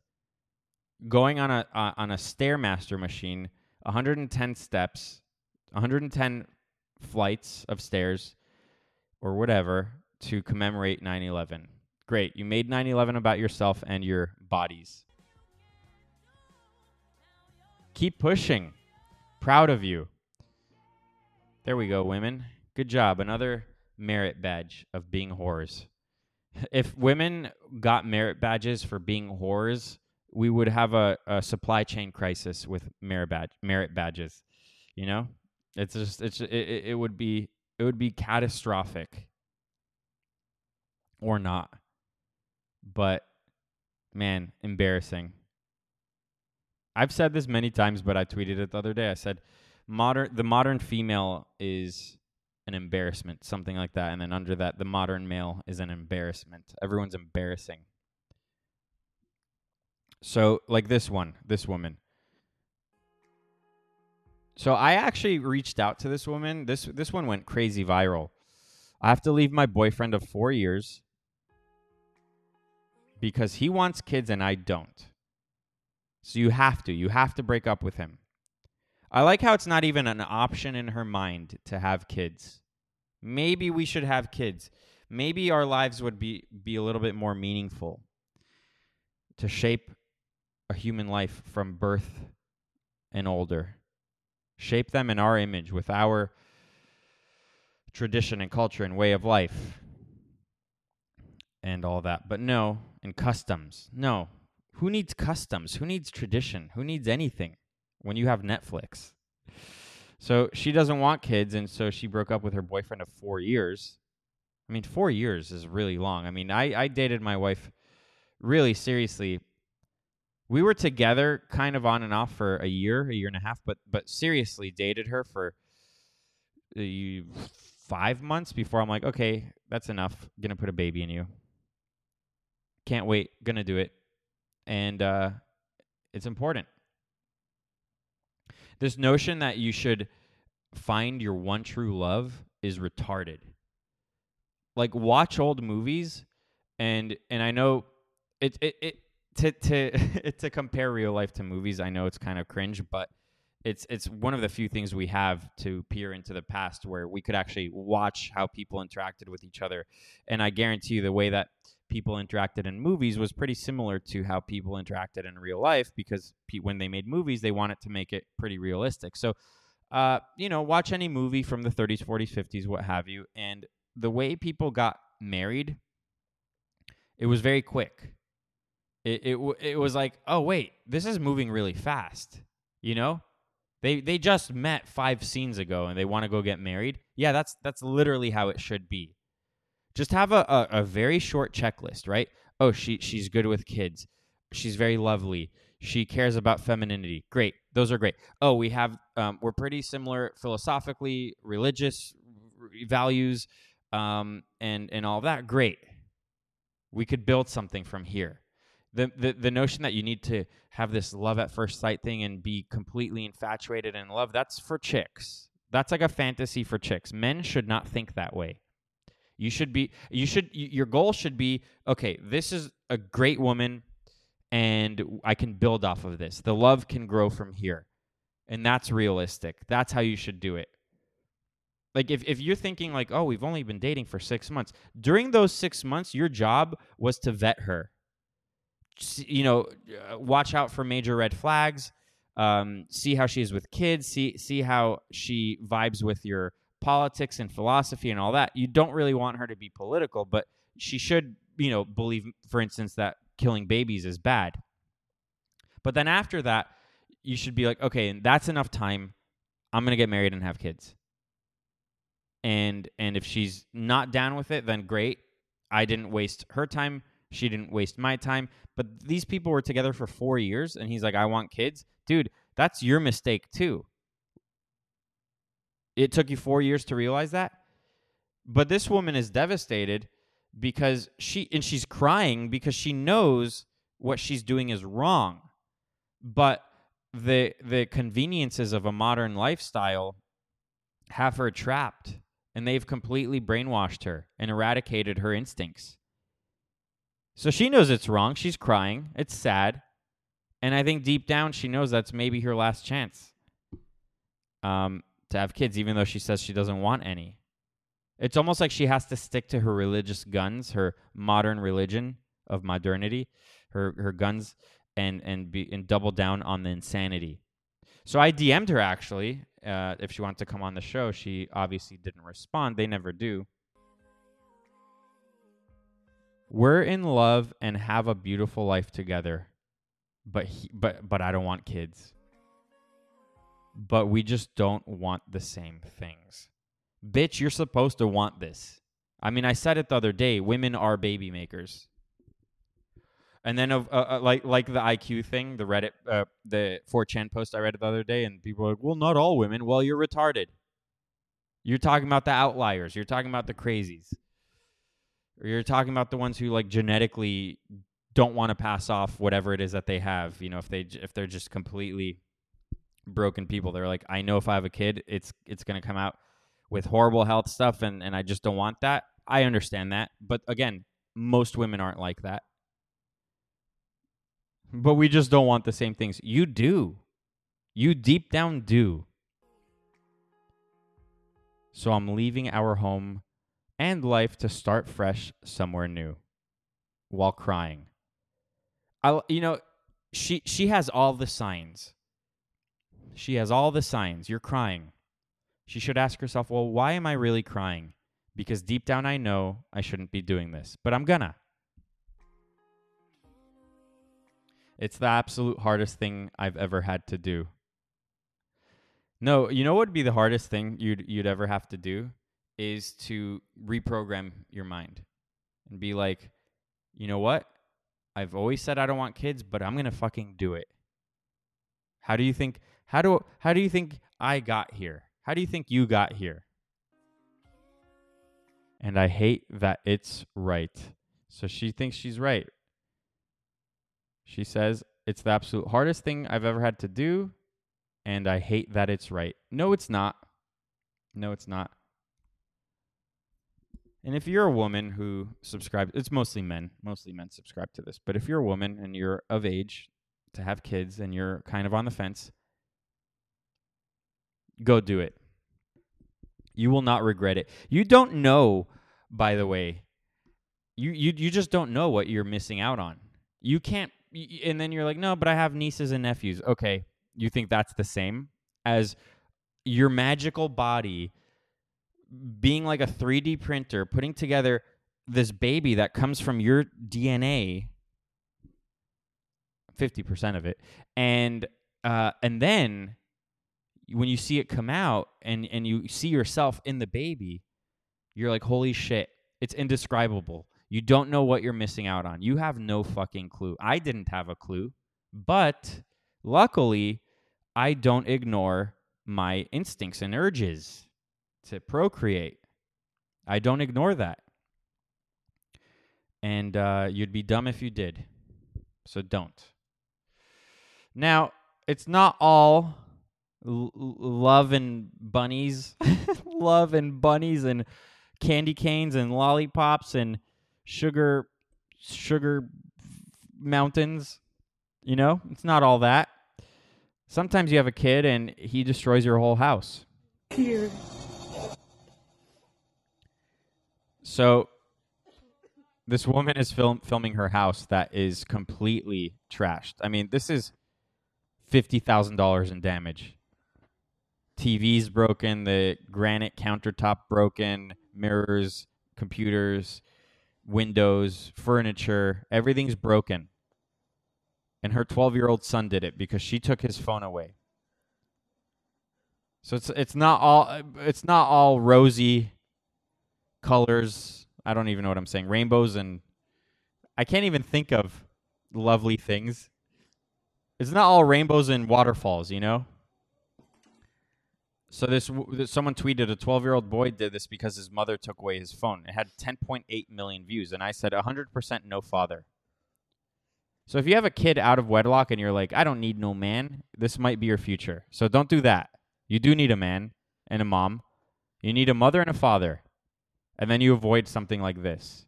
going on a uh, on a stairmaster machine, 110 steps, 110 flights of stairs, or whatever to commemorate 9/11. Great, you made 9/11 about yourself and your bodies. Keep pushing. Proud of you. There we go, women. Good job. Another merit badge of being whores. If women got merit badges for being whores, we would have a, a supply chain crisis with merit badge merit badges. You know, it's just it's it, it would be it would be catastrophic or not. But man, embarrassing. I've said this many times, but I tweeted it the other day. I said, "Modern, the modern female is an embarrassment, something like that." And then under that, the modern male is an embarrassment. Everyone's embarrassing. So, like this one, this woman. So I actually reached out to this woman. This this one went crazy viral. I have to leave my boyfriend of 4 years because he wants kids and I don't. So you have to. You have to break up with him. I like how it's not even an option in her mind to have kids. Maybe we should have kids. Maybe our lives would be be a little bit more meaningful to shape a human life from birth and older. Shape them in our image with our tradition and culture and way of life and all that. But no, and customs. No. Who needs customs? Who needs tradition? Who needs anything when you have Netflix? So she doesn't want kids, and so she broke up with her boyfriend of four years. I mean, four years is really long. I mean, I, I dated my wife really seriously. We were together kind of on and off for a year, a year and a half, but but seriously dated her for uh, five months before I'm like, okay, that's enough. gonna put a baby in you. Can't wait. Gonna do it. And uh, it's important. This notion that you should find your one true love is retarded. Like watch old movies and and I know it it, it to to to compare real life to movies, I know it's kind of cringe, but it's it's one of the few things we have to peer into the past where we could actually watch how people interacted with each other. And I guarantee you the way that people interacted in movies was pretty similar to how people interacted in real life because pe- when they made movies, they wanted to make it pretty realistic. So, uh, you know, watch any movie from the 30s, 40s, 50s, what have you, and the way people got married, it was very quick. It it it was like, oh wait, this is moving really fast. You know, they they just met five scenes ago and they want to go get married. Yeah, that's that's literally how it should be. Just have a, a, a very short checklist, right? Oh, she she's good with kids. She's very lovely. She cares about femininity. Great, those are great. Oh, we have um, we're pretty similar philosophically, religious values, um, and and all of that. Great, we could build something from here. The, the the notion that you need to have this love at first sight thing and be completely infatuated in love that's for chicks. That's like a fantasy for chicks. Men should not think that way. You should be you should your goal should be okay, this is a great woman and I can build off of this. The love can grow from here. And that's realistic. That's how you should do it. Like if, if you're thinking like, oh, we've only been dating for six months. During those six months, your job was to vet her. You know, uh, watch out for major red flags. Um, see how she is with kids. See see how she vibes with your politics and philosophy and all that. You don't really want her to be political, but she should, you know, believe, for instance, that killing babies is bad. But then after that, you should be like, okay, and that's enough time. I'm gonna get married and have kids. And and if she's not down with it, then great. I didn't waste her time. She didn't waste my time. But these people were together for four years, and he's like, I want kids. Dude, that's your mistake too. It took you four years to realize that. But this woman is devastated because she, and she's crying because she knows what she's doing is wrong. But the the conveniences of a modern lifestyle have her trapped and they've completely brainwashed her and eradicated her instincts. So she knows it's wrong. She's crying. It's sad. And I think deep down she knows that's maybe her last chance um, to have kids, even though she says she doesn't want any. It's almost like she has to stick to her religious guns, her modern religion of modernity, her her guns, and and be and double down on the insanity. So I DM'd her actually uh, if she wanted to come on the show. She obviously didn't respond. They never do. We're in love and have a beautiful life together, but he, but but I don't want kids. But we just don't want the same things. Bitch, you're supposed to want this. I mean, I said it the other day. Women are baby makers. And then, uh, uh, like like the IQ thing, the Reddit, uh, the 4chan post I read the other day, and people were like, "Well, not all women." Well, you're retarded. You're talking about the outliers. You're talking about the crazies. Or you're talking about the ones who like genetically don't want to pass off whatever it is that they have. You know, if they if they're just completely broken people, they're like, I know if I have a kid, it's it's gonna come out with horrible health stuff, and and I just don't want that. I understand that, but again, most women aren't like that. But we just don't want the same things. You do. You deep down do. So I'm leaving our home and life to start fresh somewhere new while crying. I you know, she she has all the signs. She has all the signs. You're crying. She should ask herself, "Well, why am I really crying?" Because deep down I know I shouldn't be doing this, but I'm gonna. It's the absolute hardest thing I've ever had to do. No, you know what would be the hardest thing you'd you'd ever have to do is to reprogram your mind and be like, you know what? I've always said I don't want kids, but I'm gonna fucking do it. How do you think? How do how do you think I got here? How do you think you got here? And I hate that it's right. So she thinks she's right. She says, It's the absolute hardest thing I've ever had to do, and I hate that it's right. No, it's not. No, it's not. And if you're a woman who subscribes, it's mostly men, mostly men subscribe to this. But if you're a woman and you're of age to have kids and you're kind of on the fence, go do it. You will not regret it. You don't know, by the way, you you you just don't know what you're missing out on. You can't and then you're like, "No, but I have nieces and nephews." Okay, you think that's the same as your magical body being like a 3D printer, putting together this baby that comes from your DNA, 50% of it. And uh, and then when you see it come out and and you see yourself in the baby, you're like, "Holy shit, it's indescribable." You don't know what you're missing out on. You have no fucking clue. I didn't have a clue, but luckily, I don't ignore my instincts and urges to procreate. I don't ignore that. And uh, you'd be dumb if you did. So don't. Now, it's not all l- l- love and bunnies, love and bunnies and candy canes and lollipops and sugar sugar mountains. You know, it's not all that. Sometimes you have a kid and he destroys your whole house. Here. So this woman is film- filming her house that is completely trashed. I mean, this is $50,000 in damage. TV's broken, the granite countertop broken, mirrors, computers, windows, furniture, everything's broken. And her 12-year-old son did it because she took his phone away. So it's it's not all it's not all rosy colors. I don't even know what I'm saying. Rainbows and I can't even think of lovely things. It's not all rainbows and waterfalls, you know? So this, someone tweeted a 12-year-old boy did this because his mother took away his phone. It had 10.8 million views and I said 100% no father. So if you have a kid out of wedlock and you're like, I don't need no man, this might be your future. So don't do that. You do need a man and a mom. You need a mother and a father. And then you avoid something like this.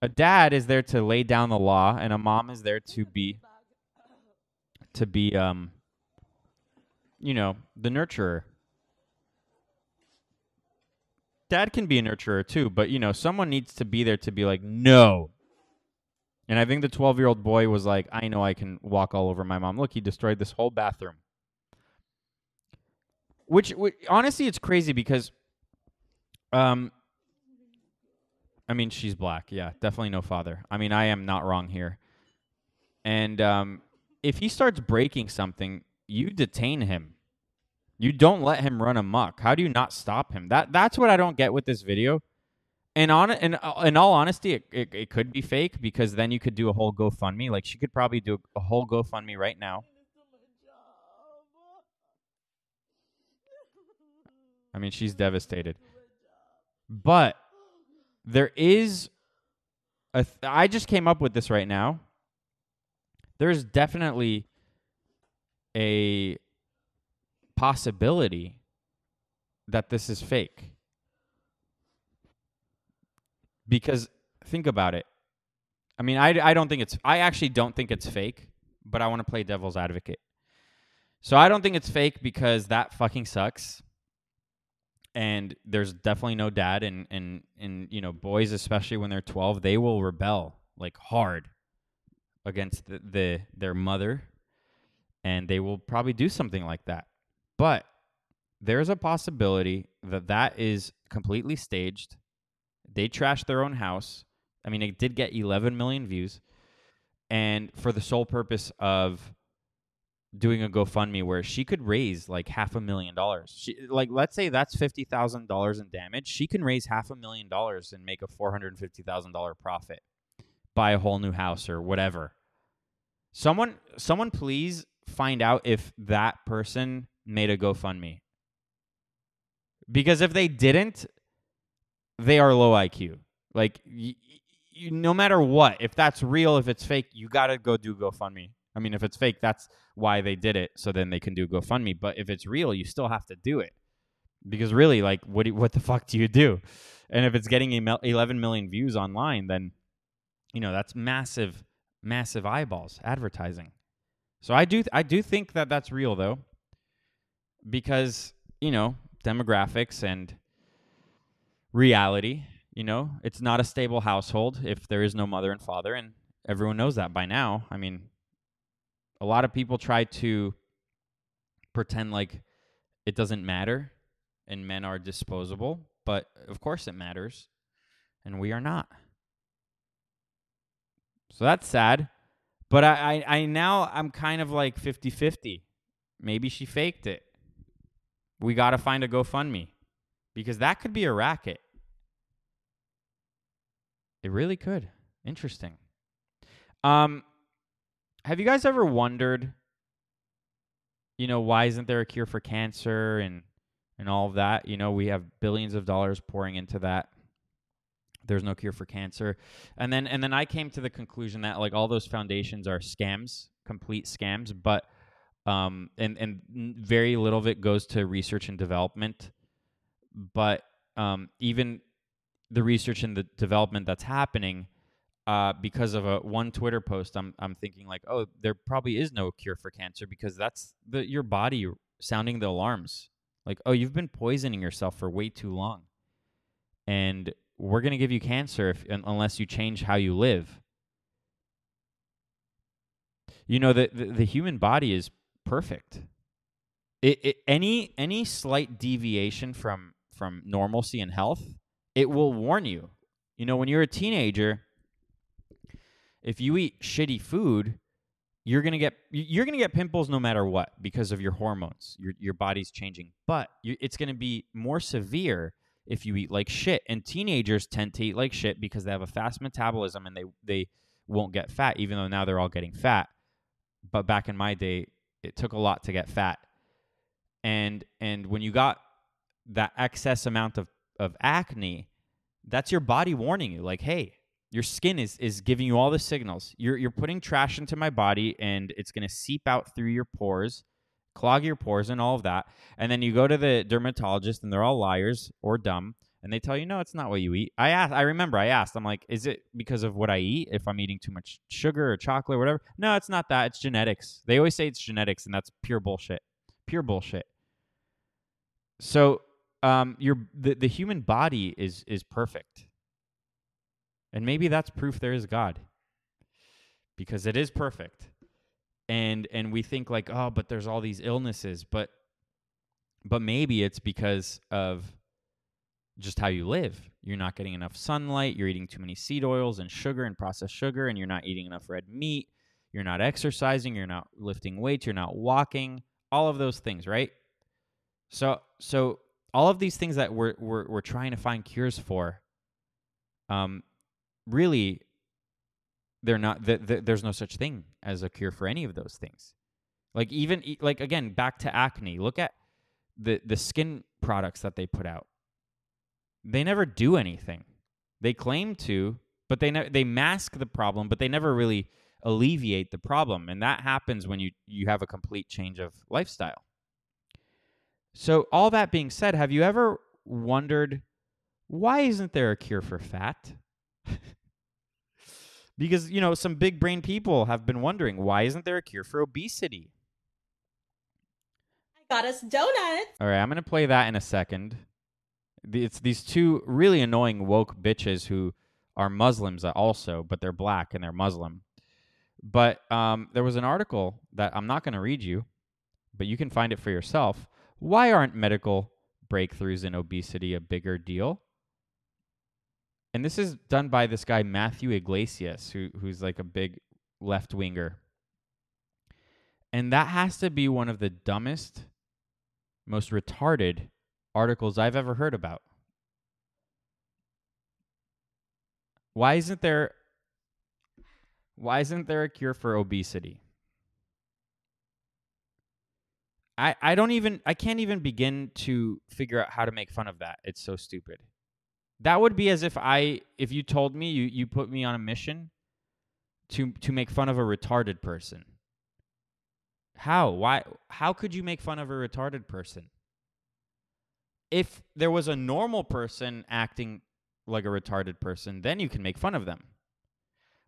A dad is there to lay down the law, and a mom is there to be to be um you know, the nurturer. Dad can be a nurturer too, but you know, someone needs to be there to be like, "No." And I think the 12-year-old boy was like, "I know I can walk all over my mom. Look, he destroyed this whole bathroom." Which, which honestly it's crazy because um I mean, she's black. Yeah, definitely no father. I mean, I am not wrong here. And um, if he starts breaking something, you detain him. You don't let him run amok. How do you not stop him? That that's what I don't get with this video. And on in, uh, in all honesty, it, it, it could be fake because then you could do a whole GoFundMe. Like she could probably do a whole GoFundMe right now. I mean, she's devastated. But there is a th- I just came up with this right now. There's definitely a possibility that this is fake. Because think about it. I mean, I, I don't think it's, I actually don't think it's fake, but I want to play devil's advocate. So I don't think it's fake because that fucking sucks. And there's definitely no dad, and and and you know, boys especially when they're 12, they will rebel like hard against the, the their mother, and they will probably do something like that. But there's a possibility that that is completely staged. They trashed their own house. I mean, it did get 11 million views, and for the sole purpose of doing a GoFundMe where she could raise like half a million dollars. She like let's say that's fifty thousand dollars in damage. She can raise half a million dollars and make a four hundred fifty thousand dollar profit, buy a whole new house or whatever. Someone, someone, please find out if that person made a GoFundMe. Because if they didn't, they are low IQ. Like, no matter what, if that's real, if it's fake, you got to go do GoFundMe. I mean, if it's fake, that's why they did it, so then they can do GoFundMe. But if it's real, you still have to do it because really, like, what do, what the fuck do you do? And if it's getting 11 million views online, then you know that's massive, massive eyeballs advertising. So I do I do think that that's real though, because you know demographics and reality. You know, it's not a stable household if there is no mother and father, and everyone knows that by now. I mean, a lot of people try to pretend like it doesn't matter and men are disposable, but of course it matters, and we are not. So that's sad. But I, I, I now I'm kind of like 50 50. Maybe she faked it. We got to find a GoFundMe because that could be a racket. It really could. Interesting. Um, have you guys ever wondered, you know, why isn't there a cure for cancer and and all of that? You know, we have billions of dollars pouring into that. There's no cure for cancer, and then and then I came to the conclusion that like all those foundations are scams, complete scams. But um, and and very little of it goes to research and development. But um, even the research and the development that's happening uh, because of a one Twitter post, I'm I'm thinking like, oh, there probably is no cure for cancer because that's the your body sounding the alarms. Like, oh, you've been poisoning yourself for way too long, and we're gonna give you cancer if unless you change how you live. You know the the, the human body is perfect. It, it any any slight deviation from from normalcy and health, it will warn you. You know, when you're a teenager if you eat shitty food, you're gonna get you're gonna get pimples no matter what because of your hormones. Your your body's changing, but you, it's gonna be more severe if you eat like shit. And teenagers tend to eat like shit because they have a fast metabolism and they they won't get fat, even though now they're all getting fat. But back in my day, it took a lot to get fat, and and when you got that excess amount of of acne, that's your body warning you, like, hey, your skin is is giving you all the signals. You're you're putting trash into my body and it's going to seep out through your pores, clog your pores and all of that. And then you go to the dermatologist and they're all liars or dumb and they tell you no, it's not what you eat. I asked, I remember I asked, I'm like, is it because of what I eat? If I'm eating too much sugar or chocolate or whatever? No, it's not that. It's genetics. They always say it's genetics, and that's pure bullshit. Pure bullshit. So, um, your the, the human body is is perfect, and maybe that's proof there is God, because it is perfect, and and we think like, oh, but there's all these illnesses, but but maybe it's because of just how you live. You're not getting enough sunlight, you're eating too many seed oils and sugar and processed sugar, and you're not eating enough red meat, you're not exercising, you're not lifting weights, you're not walking, all of those things, right? So so all of these things that we're we're, we're trying to find cures for, um, really, they're not. Th- th- there's no such thing as a cure for any of those things. Like even like again, back to acne. Look at the the skin products that they put out. They never do anything. They claim to, but they ne- they mask the problem, but they never really alleviate the problem, and that happens when you you have a complete change of lifestyle. So, all that being said, have you ever wondered why isn't there a cure for fat? because, you know, some big brain people have been wondering why isn't there a cure for obesity? I got us donuts. All right, I'm going to play that in a second. It's these two really annoying woke bitches who are Muslims also, but they're black and they're Muslim. But um, there was an article that I'm not going to read you, but you can find it for yourself. Why aren't medical breakthroughs in obesity a bigger deal? And this is done by this guy Matthew Yglesias, who who's like a big left winger. And that has to be one of the dumbest, most retarded articles I've ever heard about. Why isn't there why isn't there a cure for obesity? I, I don't even I can't even begin to figure out how to make fun of that. It's so stupid. That would be as if I if you told me you, you put me on a mission to to make fun of a retarded person. How? Why how could you make fun of a retarded person? If there was a normal person acting like a retarded person, then you can make fun of them.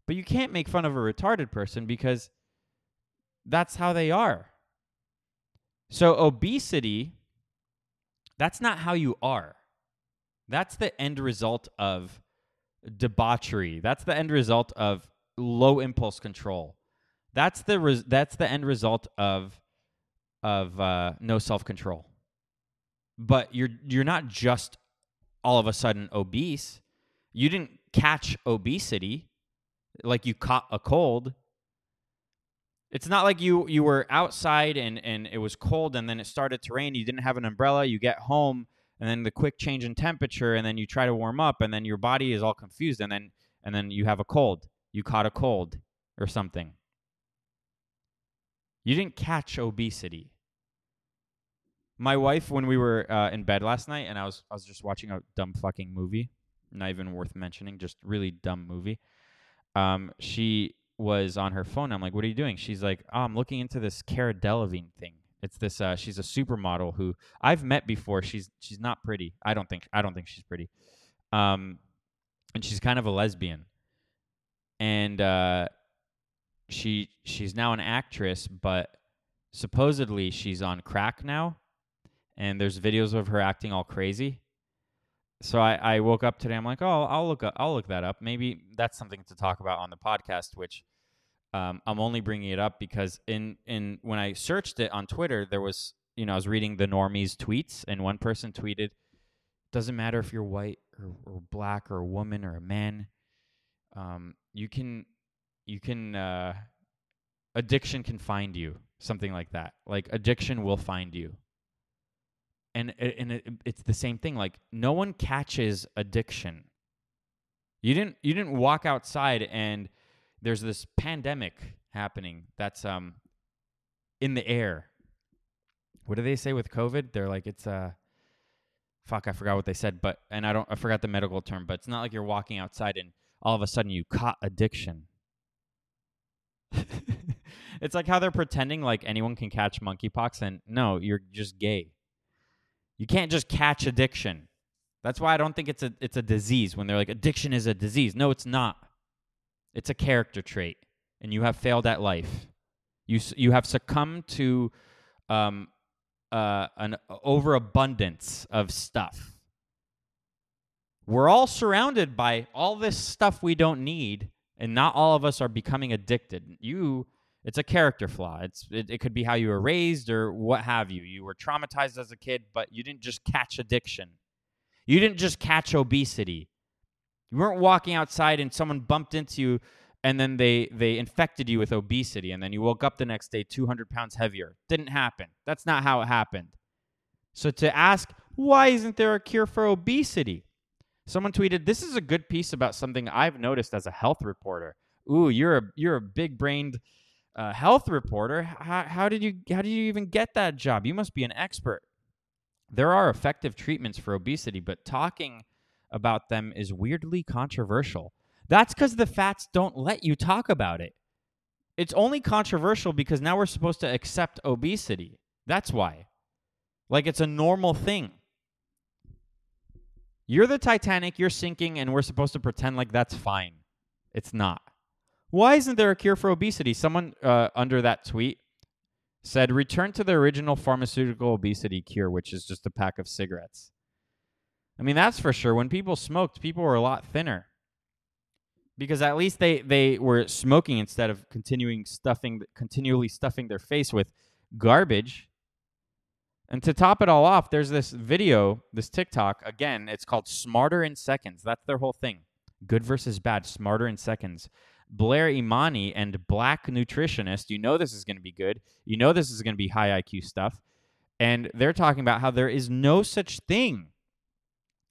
But you can't make fun of a retarded person because that's how they are. So, obesity, that's not how you are. That's the end result of debauchery. That's the end result of low impulse control. That's the res- that's the end result of of uh, no self control. But you're you're not just all of a sudden obese. You didn't catch obesity like you caught a cold. It's not like you you were outside and and it was cold and then it started to rain. You didn't have an umbrella. You get home and then the quick change in temperature and then you try to warm up and then your body is all confused and then and then you have a cold. You caught a cold or something. You didn't catch obesity. My wife, when we were uh, in bed last night, and I was I was just watching a dumb fucking movie, not even worth mentioning, just really dumb movie. Um, she was on her phone. I'm like, "What are you doing?" She's like, "Oh, I'm looking into this Cara Delevingne thing. It's this. Uh, she's a supermodel who I've met before. She's she's not pretty. I don't think I don't think she's pretty. Um, and she's kind of a lesbian. And uh, she she's now an actress, but supposedly she's on crack now. And there's videos of her acting all crazy. So I, I woke up today. I'm like, oh, I'll look up, I'll look that up. Maybe that's something to talk about on the podcast. Which um, I'm only bringing it up because in in when I searched it on Twitter, there was you know I was reading the normies tweets, and one person tweeted, "Doesn't matter if you're white or, or black or a woman or a man, um, you can you can uh, addiction can find you." Something like that. Like addiction will find you and and it, it's the same thing like no one catches addiction you didn't you didn't walk outside and there's this pandemic happening that's um in the air what do they say with covid they're like it's uh fuck i forgot what they said but and i don't i forgot the medical term but it's not like you're walking outside and all of a sudden you caught addiction it's like how they're pretending like anyone can catch monkeypox and no you're just gay you can't just catch addiction. That's why I don't think it's a it's a disease when they're like addiction is a disease. No, it's not. It's a character trait, and you have failed at life. You you have succumbed to um, uh, an overabundance of stuff. We're all surrounded by all this stuff we don't need, and not all of us are becoming addicted. You, it's a character flaw. It's it, it could be how you were raised or what have you. You were traumatized as a kid, but you didn't just catch addiction. You didn't just catch obesity. You weren't walking outside and someone bumped into you and then they they infected you with obesity and then you woke up the next day 200 pounds heavier. Didn't happen. That's not how it happened. So to ask why isn't there a cure for obesity? Someone tweeted, "This is a good piece about something I've noticed as a health reporter." Ooh, you're a you're a big-brained uh, health reporter. How, how did you how did you even get that job? You must be an expert. There are effective treatments for obesity, but talking about them is weirdly controversial. That's because the fats don't let you talk about it. It's only controversial because now we're supposed to accept obesity. That's why. Like it's a normal thing. You're the Titanic, you're sinking, and we're supposed to pretend like that's fine. It's not. Why isn't there a cure for obesity? Someone uh, under that tweet said, return to the original pharmaceutical obesity cure, which is just a pack of cigarettes. I mean, that's for sure. When people smoked, people were a lot thinner because at least they, they were smoking instead of continuing stuffing, continually stuffing their face with garbage. And to top it all off, there's this video, this TikTok. Again, it's called Smarter in Seconds. That's their whole thing. Good versus bad, smarter in seconds. Blair Imani and Black Nutritionist, you know this is going to be good. You know this is going to be high IQ stuff. And they're talking about how there is no such thing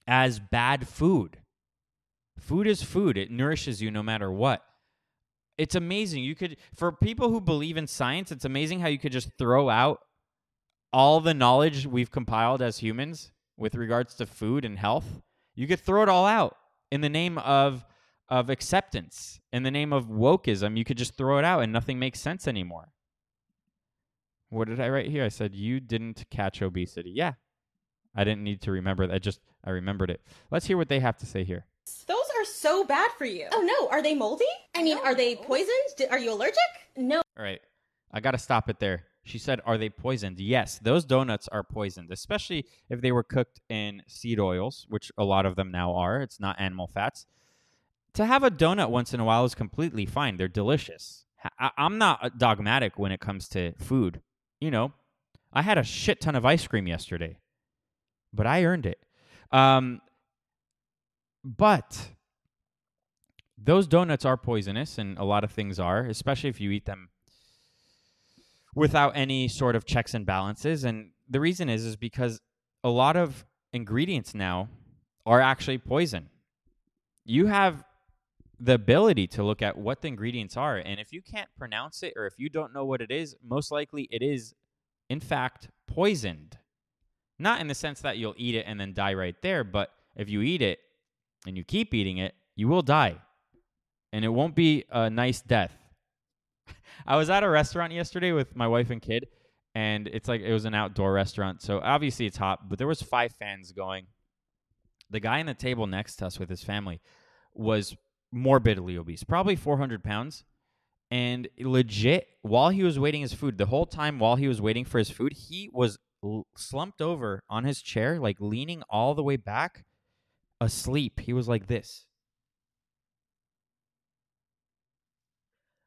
as bad food. Food is food, it nourishes you no matter what. It's amazing. You could, for people who believe in science, it's amazing how you could just throw out all the knowledge we've compiled as humans with regards to food and health. You could throw it all out in the name of of acceptance in the name of wokeism you could just throw it out and nothing makes sense anymore what did i write here i said you didn't catch obesity yeah i didn't need to remember that just i remembered it let's hear what they have to say here Those are so bad for you. Oh no, are they moldy? I mean, are they poisoned? D- Are you allergic? No. all right i gotta stop it there she said are they poisoned yes those donuts are poisoned especially if they were cooked in seed oils which a lot of them now are it's not animal fats to have a donut once in a while is completely fine. They're delicious. I, I'm not uh, dogmatic when it comes to food. You know, I had a shit ton of ice cream yesterday, but I earned it. Um, but those donuts are poisonous, and a lot of things are, especially if you eat them without any sort of checks and balances. And the reason is is because a lot of ingredients now are actually poison. You have the ability to look at what the ingredients are. And if you can't pronounce it or if you don't know what it is, most likely it is, in fact, poisoned. Not in the sense that you'll eat it and then die right there, but if you eat it and you keep eating it, you will die. And it won't be a nice death. I was at a restaurant yesterday with my wife and kid, and it's like it was an outdoor restaurant. So obviously it's hot, but there was five fans going. The guy in the table next to us with his family was morbidly obese, probably 400 pounds. And legit, while he was waiting his food, the whole time while he was waiting for his food, he was l- slumped over on his chair, like leaning all the way back, asleep. He was like this.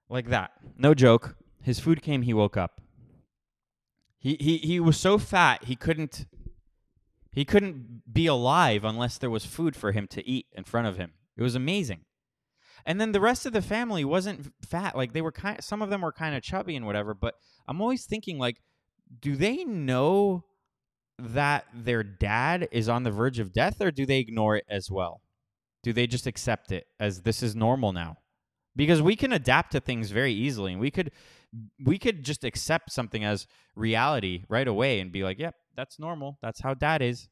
Like that. No joke. His food came, he woke up. He he he was so fat he couldn't he couldn't be alive unless there was food for him to eat in front of him. It was amazing. And then the rest of the family wasn't fat. Like they were kind some of them were kind of chubby and whatever, but I'm always thinking like do they know that their dad is on the verge of death or do they ignore it as well? Do they just accept it as this is normal now? Because we can adapt to things very easily and we could we could just accept something as reality right away and be like, "Yep, that's normal. That's how dad is."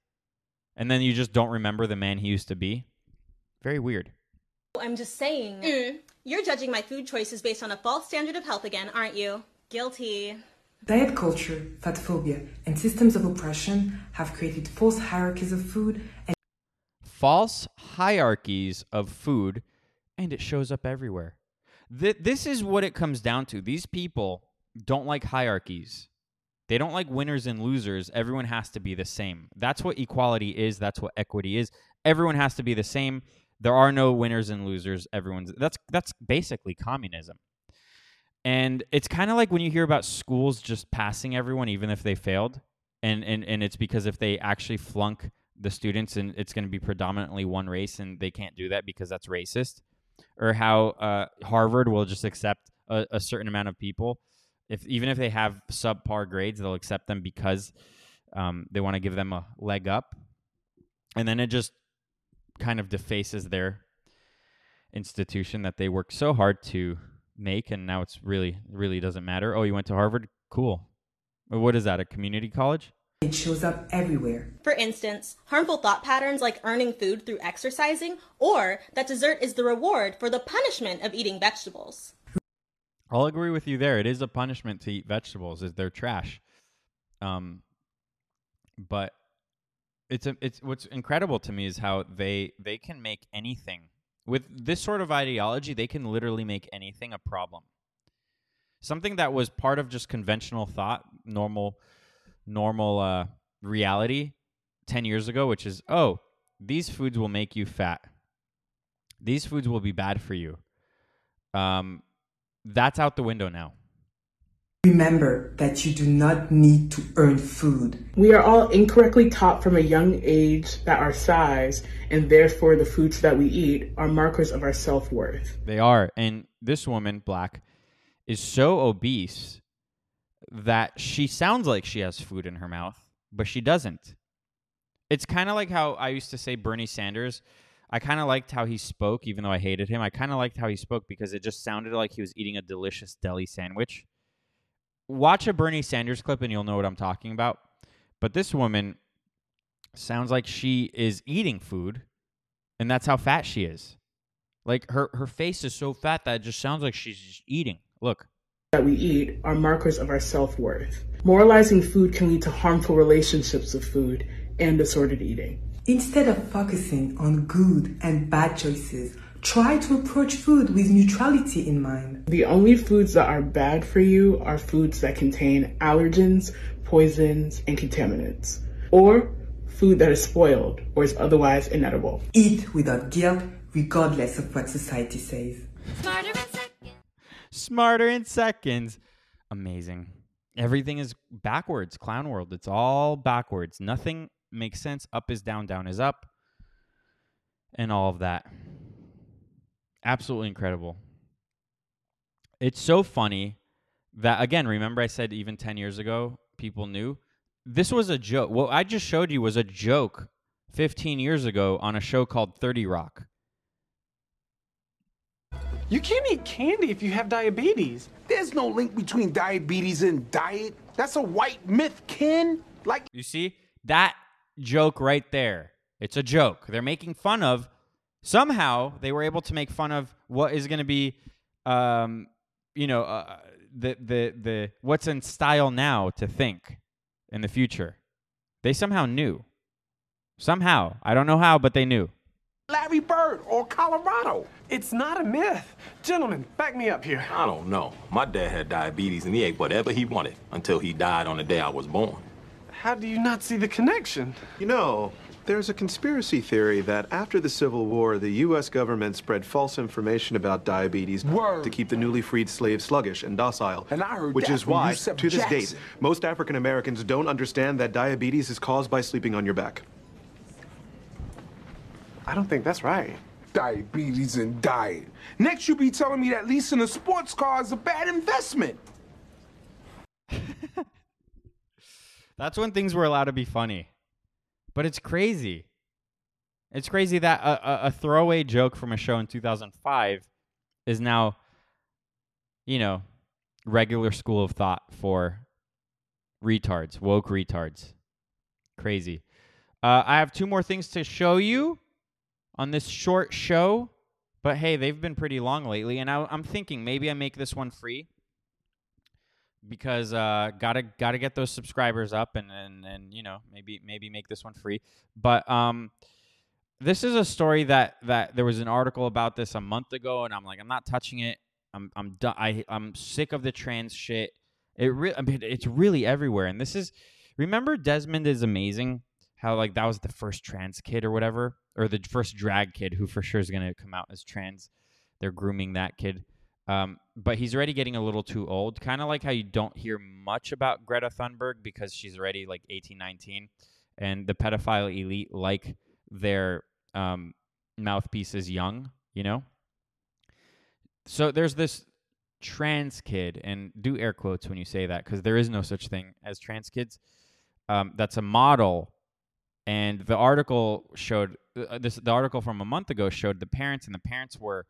And then you just don't remember the man he used to be. Very weird. I'm just saying. Mm. You're judging my food choices based on a false standard of health again, aren't you? Guilty. Diet culture, fat phobia, and systems of oppression have created false hierarchies of food and false hierarchies of food, and it shows up everywhere. Th- this is what it comes down to. These people don't like hierarchies. They don't like winners and losers. Everyone has to be the same. That's what equality is. That's what equity is. Everyone has to be the same. There are no winners and losers. Everyone's that's that's basically communism. And it's kind of like when you hear about schools just passing everyone even if they failed. And and and it's because if they actually flunk the students and it's going to be predominantly one race and they can't do that because that's racist. Or how uh, Harvard will just accept a, a certain amount of people if even if they have subpar grades, they'll accept them because um, they want to give them a leg up, and then it just kind of defaces their institution that they worked so hard to make, and now it's really really doesn't matter. Oh, you went to Harvard, cool. What is that? A community college? It shows up everywhere. For instance, harmful thought patterns like earning food through exercising, or that dessert is the reward for the punishment of eating vegetables. I'll agree with you there. It is a punishment to eat vegetables, is they're trash. Um, but it's a, it's what's incredible to me is how they they can make anything with this sort of ideology. They can literally make anything a problem. Something that was part of just conventional thought, normal normal uh, reality ten years ago, which is oh these foods will make you fat. These foods will be bad for you. Um, that's out the window now. Remember that you do not need to earn food. We are all incorrectly taught from a young age that our size and therefore the foods that we eat are markers of our self worth. They are. And this woman, Black, is so obese that she sounds like she has food in her mouth, but she doesn't. It's kind of like how I used to say Bernie Sanders I kind of liked how he spoke, even though I hated him. I kind of liked how he spoke because it just sounded like he was eating a delicious deli sandwich. Watch a Bernie Sanders clip and you'll know what I'm talking about. But this woman sounds like she is eating food, and that's how fat she is. Like her, her face is so fat that it just sounds like she's just eating. Look. That we eat are markers of our self worth. Moralizing food can lead to harmful relationships with food and disordered eating. Instead of focusing on good and bad choices, try to approach food with neutrality in mind. The only foods that are bad for you are foods that contain allergens, poisons, and contaminants, or food that is spoiled or is otherwise inedible. Eat without guilt, regardless of what society says. Smarter in seconds. Smarter in seconds. Amazing. Everything is backwards, clown world. It's all backwards. Nothing makes sense. Up is down, down is up, and all of that. Absolutely incredible. It's so funny that, again, remember I said even 10 years ago, people knew? This was a joke. What I just showed you was a joke 15 years ago on a show called 30 Rock. You can't eat candy if you have diabetes. There's no link between diabetes and diet. That's a white myth, Ken. Like You see? That joke right there. It's a joke. They're making fun of. Somehow they were able to make fun of what is going to be, um, you know, uh, the the the what's in style now to think in the future. They somehow knew. Somehow, I don't know how, but they knew. Larry Bird or Colorado. It's not a myth. Gentlemen, back me up here. I don't know. My dad had diabetes and he ate whatever he wanted until he died on the day I was born. How do you not see the connection? You know, there's a conspiracy theory that after the Civil War, the U.S. government spread false information about diabetes Word. to keep the newly freed slaves sluggish and docile. And I heard Which that is from why, Yusef to this Jackson. date, most African Americans don't understand that diabetes is caused by sleeping on your back. I don't think that's right. Diabetes and diet. Next, you'll be telling me that leasing a sports car is a bad investment. That's when things were allowed to be funny. But it's crazy. It's crazy that a, a, a throwaway joke from a show in 2005 is now, you know, regular school of thought for retards, woke retards. Crazy. Uh, I have two more things to show you on this short show, but hey, they've been pretty long lately, and I, I'm thinking maybe I make this one free because uh, gotta gotta get those subscribers up and, and and you know maybe maybe make this one free. But um, this is a story that that there was an article about this a month ago, and I'm like, I'm not touching it. I'm I'm done. I I'm sick of the trans shit. It really, I mean, it's really everywhere. And this is, remember, Desmond is amazing. How like that was the first trans kid or whatever, or the first drag kid who for sure is gonna come out as trans. They're grooming that kid. Um, but he's already getting a little too old. Kind of like how you don't hear much about Greta Thunberg because she's already like 18, 19. And the pedophile elite like their um, mouthpiece is young, you know? So there's this trans kid, and do air quotes when you say that because there is no such thing as trans kids. Um, that's a model. And the article showed uh, this. The article from a month ago showed the parents, and the parents were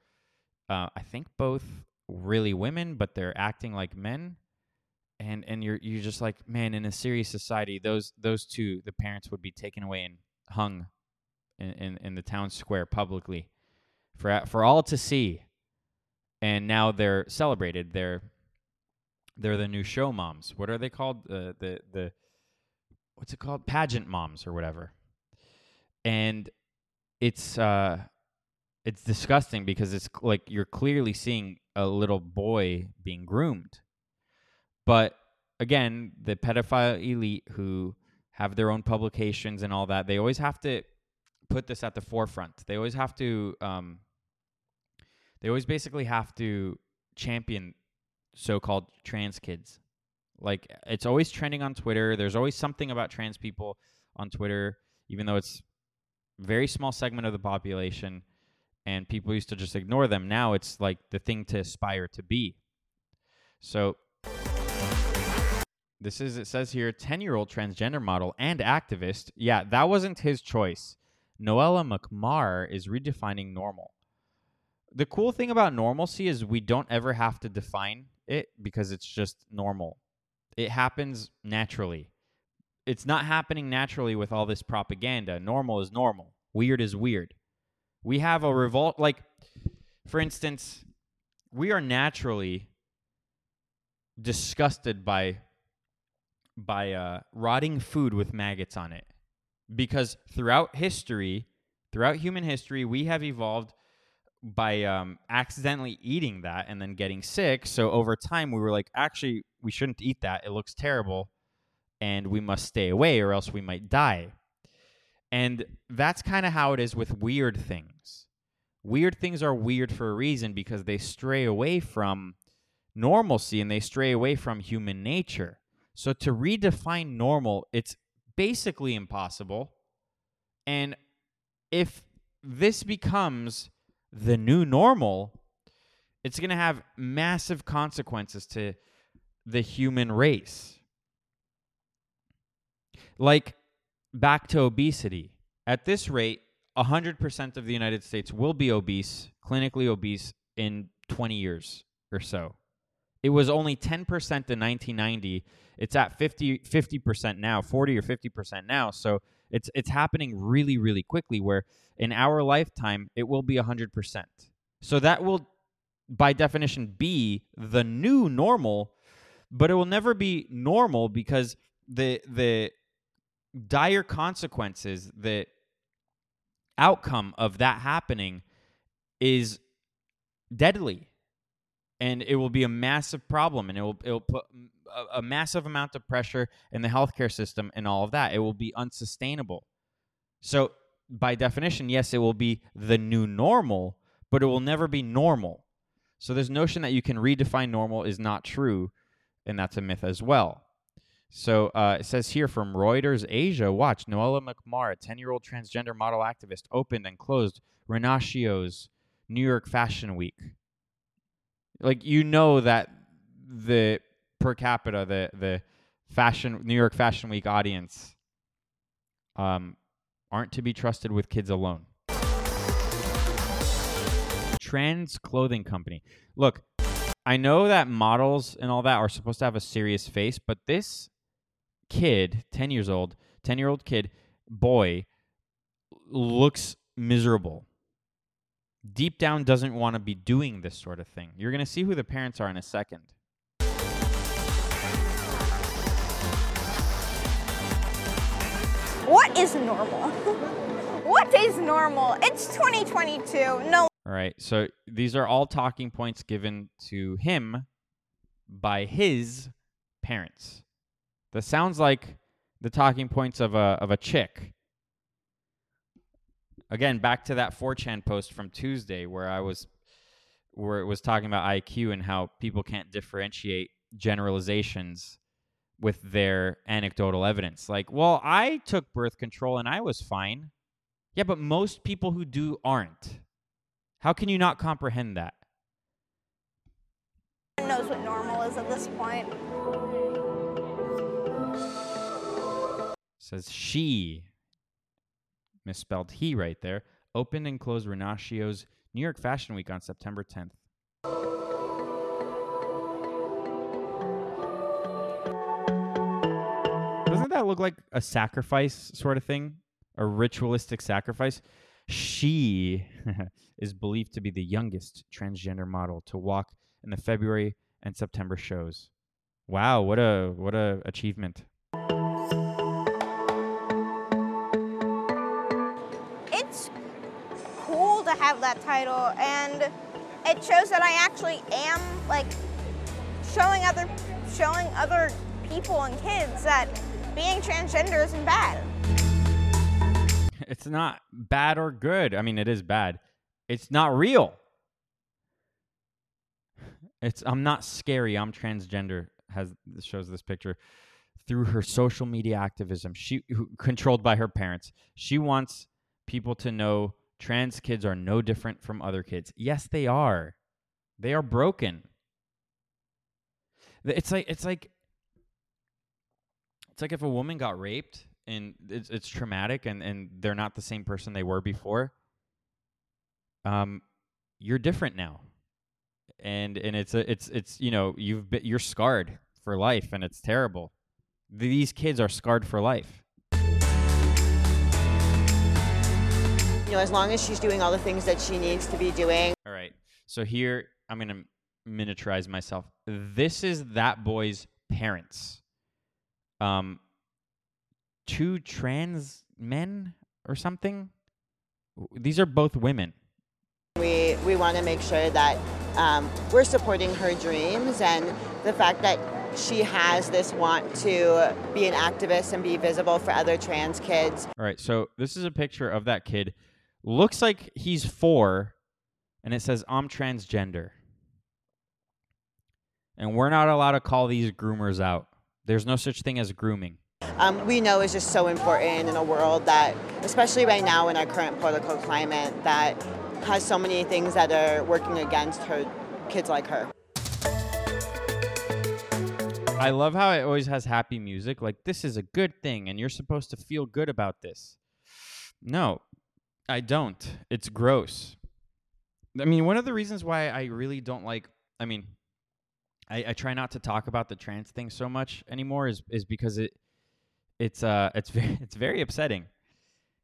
uh, I think both really women, but they're acting like men. And and you're you're just like, man, in a serious society, those those two, the parents would be taken away and hung in, in, in the town square publicly for for all to see. And now they're celebrated. They're they're the new show moms. What are they called? Uh, the the what's it called? Pageant moms or whatever. And it's uh it's disgusting because it's like you're clearly seeing a little boy being groomed. But again, the pedophile elite who have their own publications and all that, they always have to put this at the forefront. They always have to um, they always basically have to champion so-called trans kids. Like it's always trending on Twitter. There's always something about trans people on Twitter, even though it's very small segment of the population and people used to just ignore them. Now it's like the thing to aspire to be. So this is it says here 10-year-old transgender model and activist. Yeah, that wasn't his choice. Noella McMaher is redefining normal. The cool thing about normalcy is we don't ever have to define it because it's just normal. It happens naturally. It's not happening naturally with all this propaganda. Normal is normal. Weird is weird. We have a revolt like for instance, we are naturally disgusted by by uh, rotting food with maggots on it because throughout history, throughout human history, we have evolved by um, accidentally eating that and then getting sick. So over time, we were like, actually, we shouldn't eat that. It looks terrible, and we must stay away, or else we might die. And that's kind of how it is with weird things. Weird things are weird for a reason because they stray away from normalcy and they stray away from human nature. So to redefine normal, it's basically impossible. And if this becomes the new normal, it's going to have massive consequences to the human race. Like back to obesity. At this rate, 100% of the United States will be obese, clinically obese, in 20 years or so. It was only 10% in 1990. It's at 50 percent now, 40 or 50% now. So it's it's happening really really quickly where in our lifetime it will be 100%. So that will by definition be the new normal, but it will never be normal because the the dire consequences, the outcome of that happening is deadly. And it will be a massive problem and it will it will put a, a massive amount of pressure in the healthcare system and all of that. It will be unsustainable. So by definition, yes, it will be the new normal, but it will never be normal. So this notion that you can redefine normal is not true, and that's a myth as well. So uh, it says here from Reuters Asia, watch Noella a 10 year old transgender model activist, opened and closed Renaccio's New York Fashion Week. Like, you know that the per capita, the, the fashion New York Fashion Week audience um, aren't to be trusted with kids alone. Trans clothing company. Look, I know that models and all that are supposed to have a serious face, but this kid, 10 years old, 10 year old kid, boy, looks miserable. Deep down doesn't want to be doing this sort of thing. You're going to see who the parents are in a second. What is normal? What is normal? It's 2022. No. All right. So these are all talking points given to him by his parents. That sounds like the talking points of a of a chick. Again, back to that 4chan post from Tuesday where I was where it was talking about IQ and how people can't differentiate generalizations with their anecdotal evidence. Like, well, I took birth control and I was fine. Yeah, but most people who do aren't. How can you not comprehend that? one knows what normal is at this point. Says she, misspelled he right there, opened and closed Renaccio's New York Fashion Week on September 10th. Doesn't that look like a sacrifice sort of thing? A ritualistic sacrifice? She is believed to be the youngest transgender model to walk in the February and September shows. Wow, what a what a achievement. Have that title, and it shows that I actually am like showing other showing other people and kids that being transgender isn't bad. It's not bad or good. I mean, it is bad. It's not real. It's I'm not scary. I'm transgender. Has shows this picture through her social media activism. She who, controlled by her parents. She wants people to know trans kids are no different from other kids. Yes, they are. They are broken. It's like it's like it's like if a woman got raped and it's, it's traumatic and, and they're not the same person they were before um you're different now and and it's a it's it's you know you've been, you're scarred for life and it's terrible these kids are scarred for life know, as long as she's doing all the things that she needs to be doing. all right so here i'm going to miniaturize myself this is that boy's parents um two trans men or something these are both women We we want to make sure that um, we're supporting her dreams and the fact that she has this want to be an activist and be visible for other trans kids. All right, so this is a picture of that kid. Looks like he's four, and it says, I'm transgender. And we're not allowed to call these groomers out. There's no such thing as grooming. Um, we know is just so important in a world that, especially right now in our current political climate, that has so many things that are working against her kids like her. I love how it always has happy music. Like, this is a good thing, and you're supposed to feel good about this. No, I don't. It's gross. I mean, one of the reasons why I really don't like, I mean, I, I try not to talk about the trans thing so much anymore is is because it it's uh it's very it's very upsetting.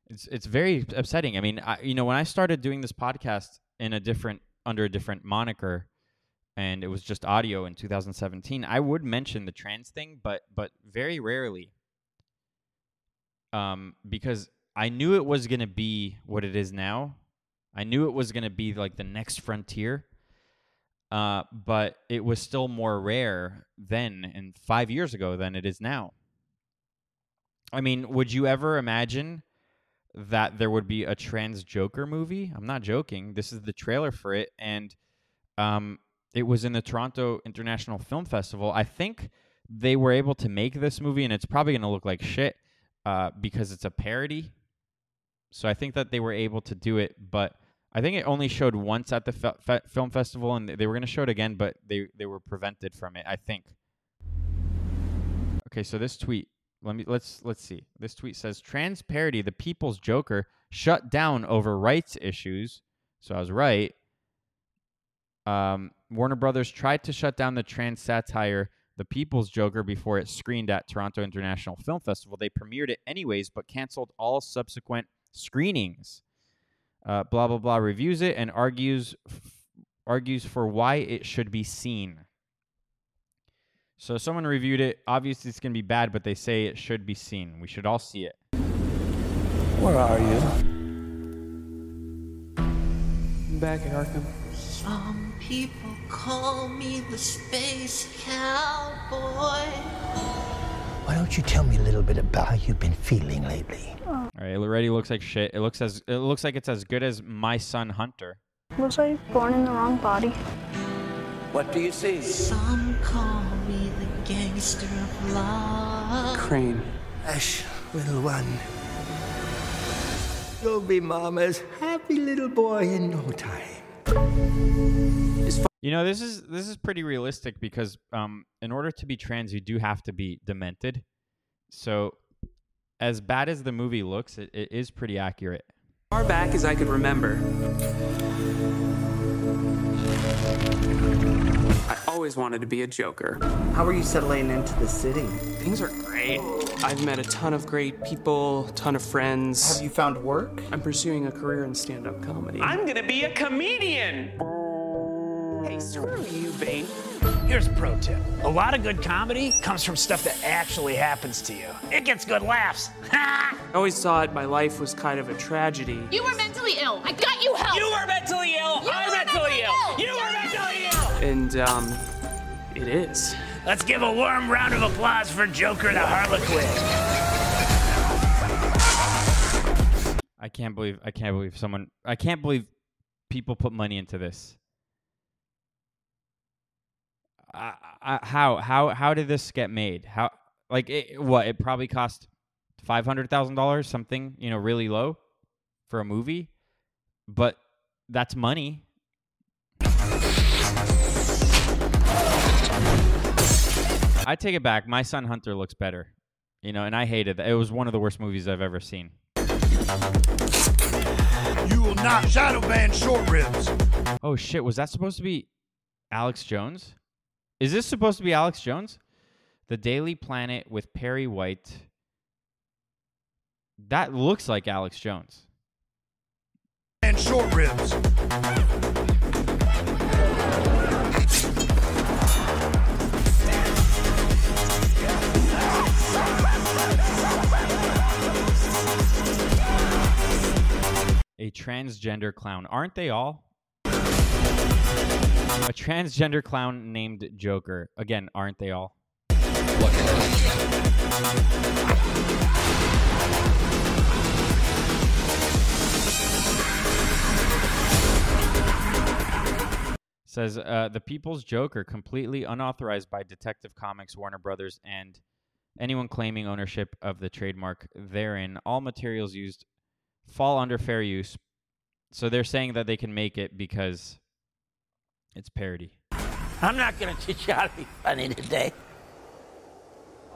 It's it's very upsetting. I mean, I, you know, when I started doing this podcast in a different under a different moniker, and it was just audio in 2017, I would mention the trans thing, but but very rarely. Um, because I knew it was gonna be what it is now. I knew it was gonna be like the next frontier. Uh, but it was still more rare then and five years ago than it is now. I mean, would you ever imagine that there would be a trans Joker movie? I'm not joking. This is the trailer for it, and um, it was in the Toronto International Film Festival. I think they were able to make this movie, and it's probably going to look like shit uh, because it's a parody. So I think that they were able to do it, but I think it only showed once at the fe- fe- film festival, and they were going to show it again, but they they were prevented from it. I think. Okay, so this tweet. Let me let's let's see. This tweet says trans parody the People's Joker shut down over rights issues. So I was right. Um, Warner Brothers tried to shut down the trans satire The People's Joker before it screened at Toronto International Film Festival. They premiered it anyways, but canceled all subsequent screenings. Uh, blah blah blah reviews it and argues f- argues for why it should be seen. So someone reviewed it. Obviously, it's going to be bad, but they say it should be seen. We should all see it. Where are you? Back in Arkham. Some people call me the space cowboy. Why don't you tell me a little bit about how you've been feeling lately? All right, it already looks like shit. It looks as it looks like it's as good as my son Hunter. Looks like born in the wrong body. What do you see? Some call me the gangster of love. Crane. Hush, little one. You'll be Mama's happy little boy in no time. You know, this is this is pretty realistic because um, in order to be trans, you do have to be demented. So, as bad as the movie looks, it, it is pretty accurate. Far back as I could remember. I always wanted to be a Joker. How are you settling into the city? Things are great. I've met a ton of great people, ton of friends. Have you found work? I'm pursuing a career in stand-up comedy. I'm gonna be a comedian. Hey, screw you, Bane. Here's a pro tip. A lot of good comedy comes from stuff that actually happens to you. It gets good laughs. I always thought my life was kind of a tragedy. You were mentally ill. I got you help. You were mentally ill. You I'm mentally, mentally ill. ill. You were mentally ill. And, um, it is. Let's give a warm round of applause for Joker the Harlequin. I can't believe I can't believe someone I can't believe people put money into this. I, I, how how how did this get made? How like it, what? It probably cost five hundred thousand dollars, something you know, really low for a movie, but that's money. I take it back. My son Hunter looks better, you know, and I hated that. It was one of the worst movies I've ever seen. You will not shadow ban short ribs. Oh shit! Was that supposed to be Alex Jones? Is this supposed to be Alex Jones? The Daily Planet with Perry White. That looks like Alex Jones. And short ribs. A transgender clown. Aren't they all? A transgender clown named Joker. Again, aren't they all? Says uh, the People's Joker, completely unauthorized by Detective Comics, Warner Brothers, and anyone claiming ownership of the trademark therein. All materials used fall under fair use. So they're saying that they can make it because it's parody. I'm not going to teach you how to be funny today.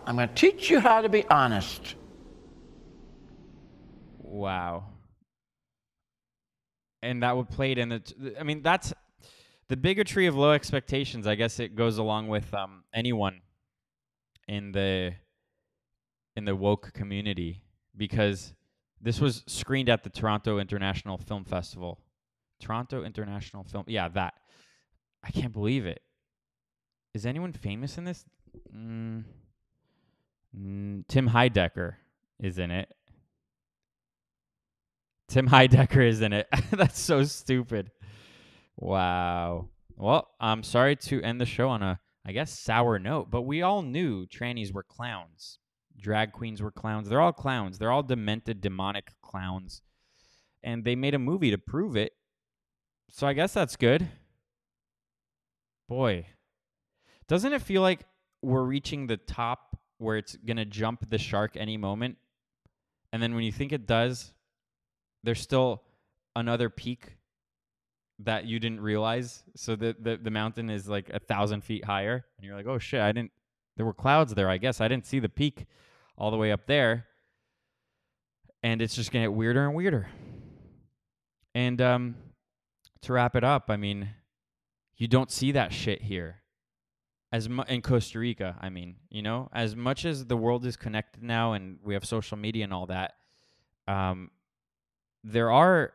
I'm going to teach you how to be honest. Wow. And that would play it in the. T- I mean, that's the bigotry of low expectations. I guess it goes along with um, anyone in the in the woke community because this was screened at the Toronto International Film Festival. Toronto International Film. Yeah, that. I can't believe it. Is anyone famous in this? Mm, mm, Tim Heidecker is in it. Tim Heidecker is in it. That's so stupid. Wow. Well, I'm sorry to end the show on a, I guess, sour note, but we all knew trannies were clowns. Drag queens were clowns. They're all clowns. They're all demented, demonic clowns. And they made a movie to prove it. So I guess that's good. Boy, doesn't it feel like we're reaching the top where it's going to jump the shark any moment? And then when you think it does, there's still another peak that you didn't realize. So the, the, the mountain is like a thousand feet higher. And you're like, oh shit, I didn't, there were clouds there, I guess. I didn't see the peak all the way up there. And it's just going to get weirder and weirder. And um, to wrap it up, I mean, you don't see that shit here. As mu- in Costa Rica, I mean, you know, as much as the world is connected now and we have social media and all that, um, there are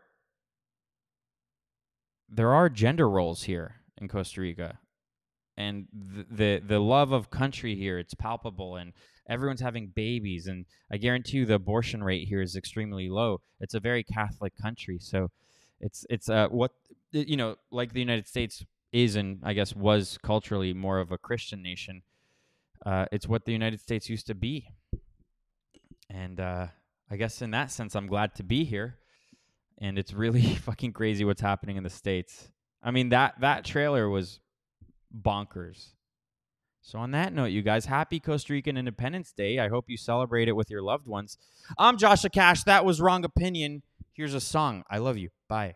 there are gender roles here in Costa Rica, and the, the the love of country here it's palpable, and everyone's having babies, and I guarantee you the abortion rate here is extremely low. It's a very Catholic country, so It's it's uh what you know, like the United States is and I guess was culturally more of a Christian nation. Uh, it's what the United States used to be, and uh, I guess in that sense, I'm glad to be here. And it's really fucking crazy what's happening in the states. I mean that that trailer was bonkers. So on that note, you guys, happy Costa Rican Independence Day. I hope you celebrate it with your loved ones. I'm Joshua Cash. That was wrong opinion. Here's a song. I love you. Bye.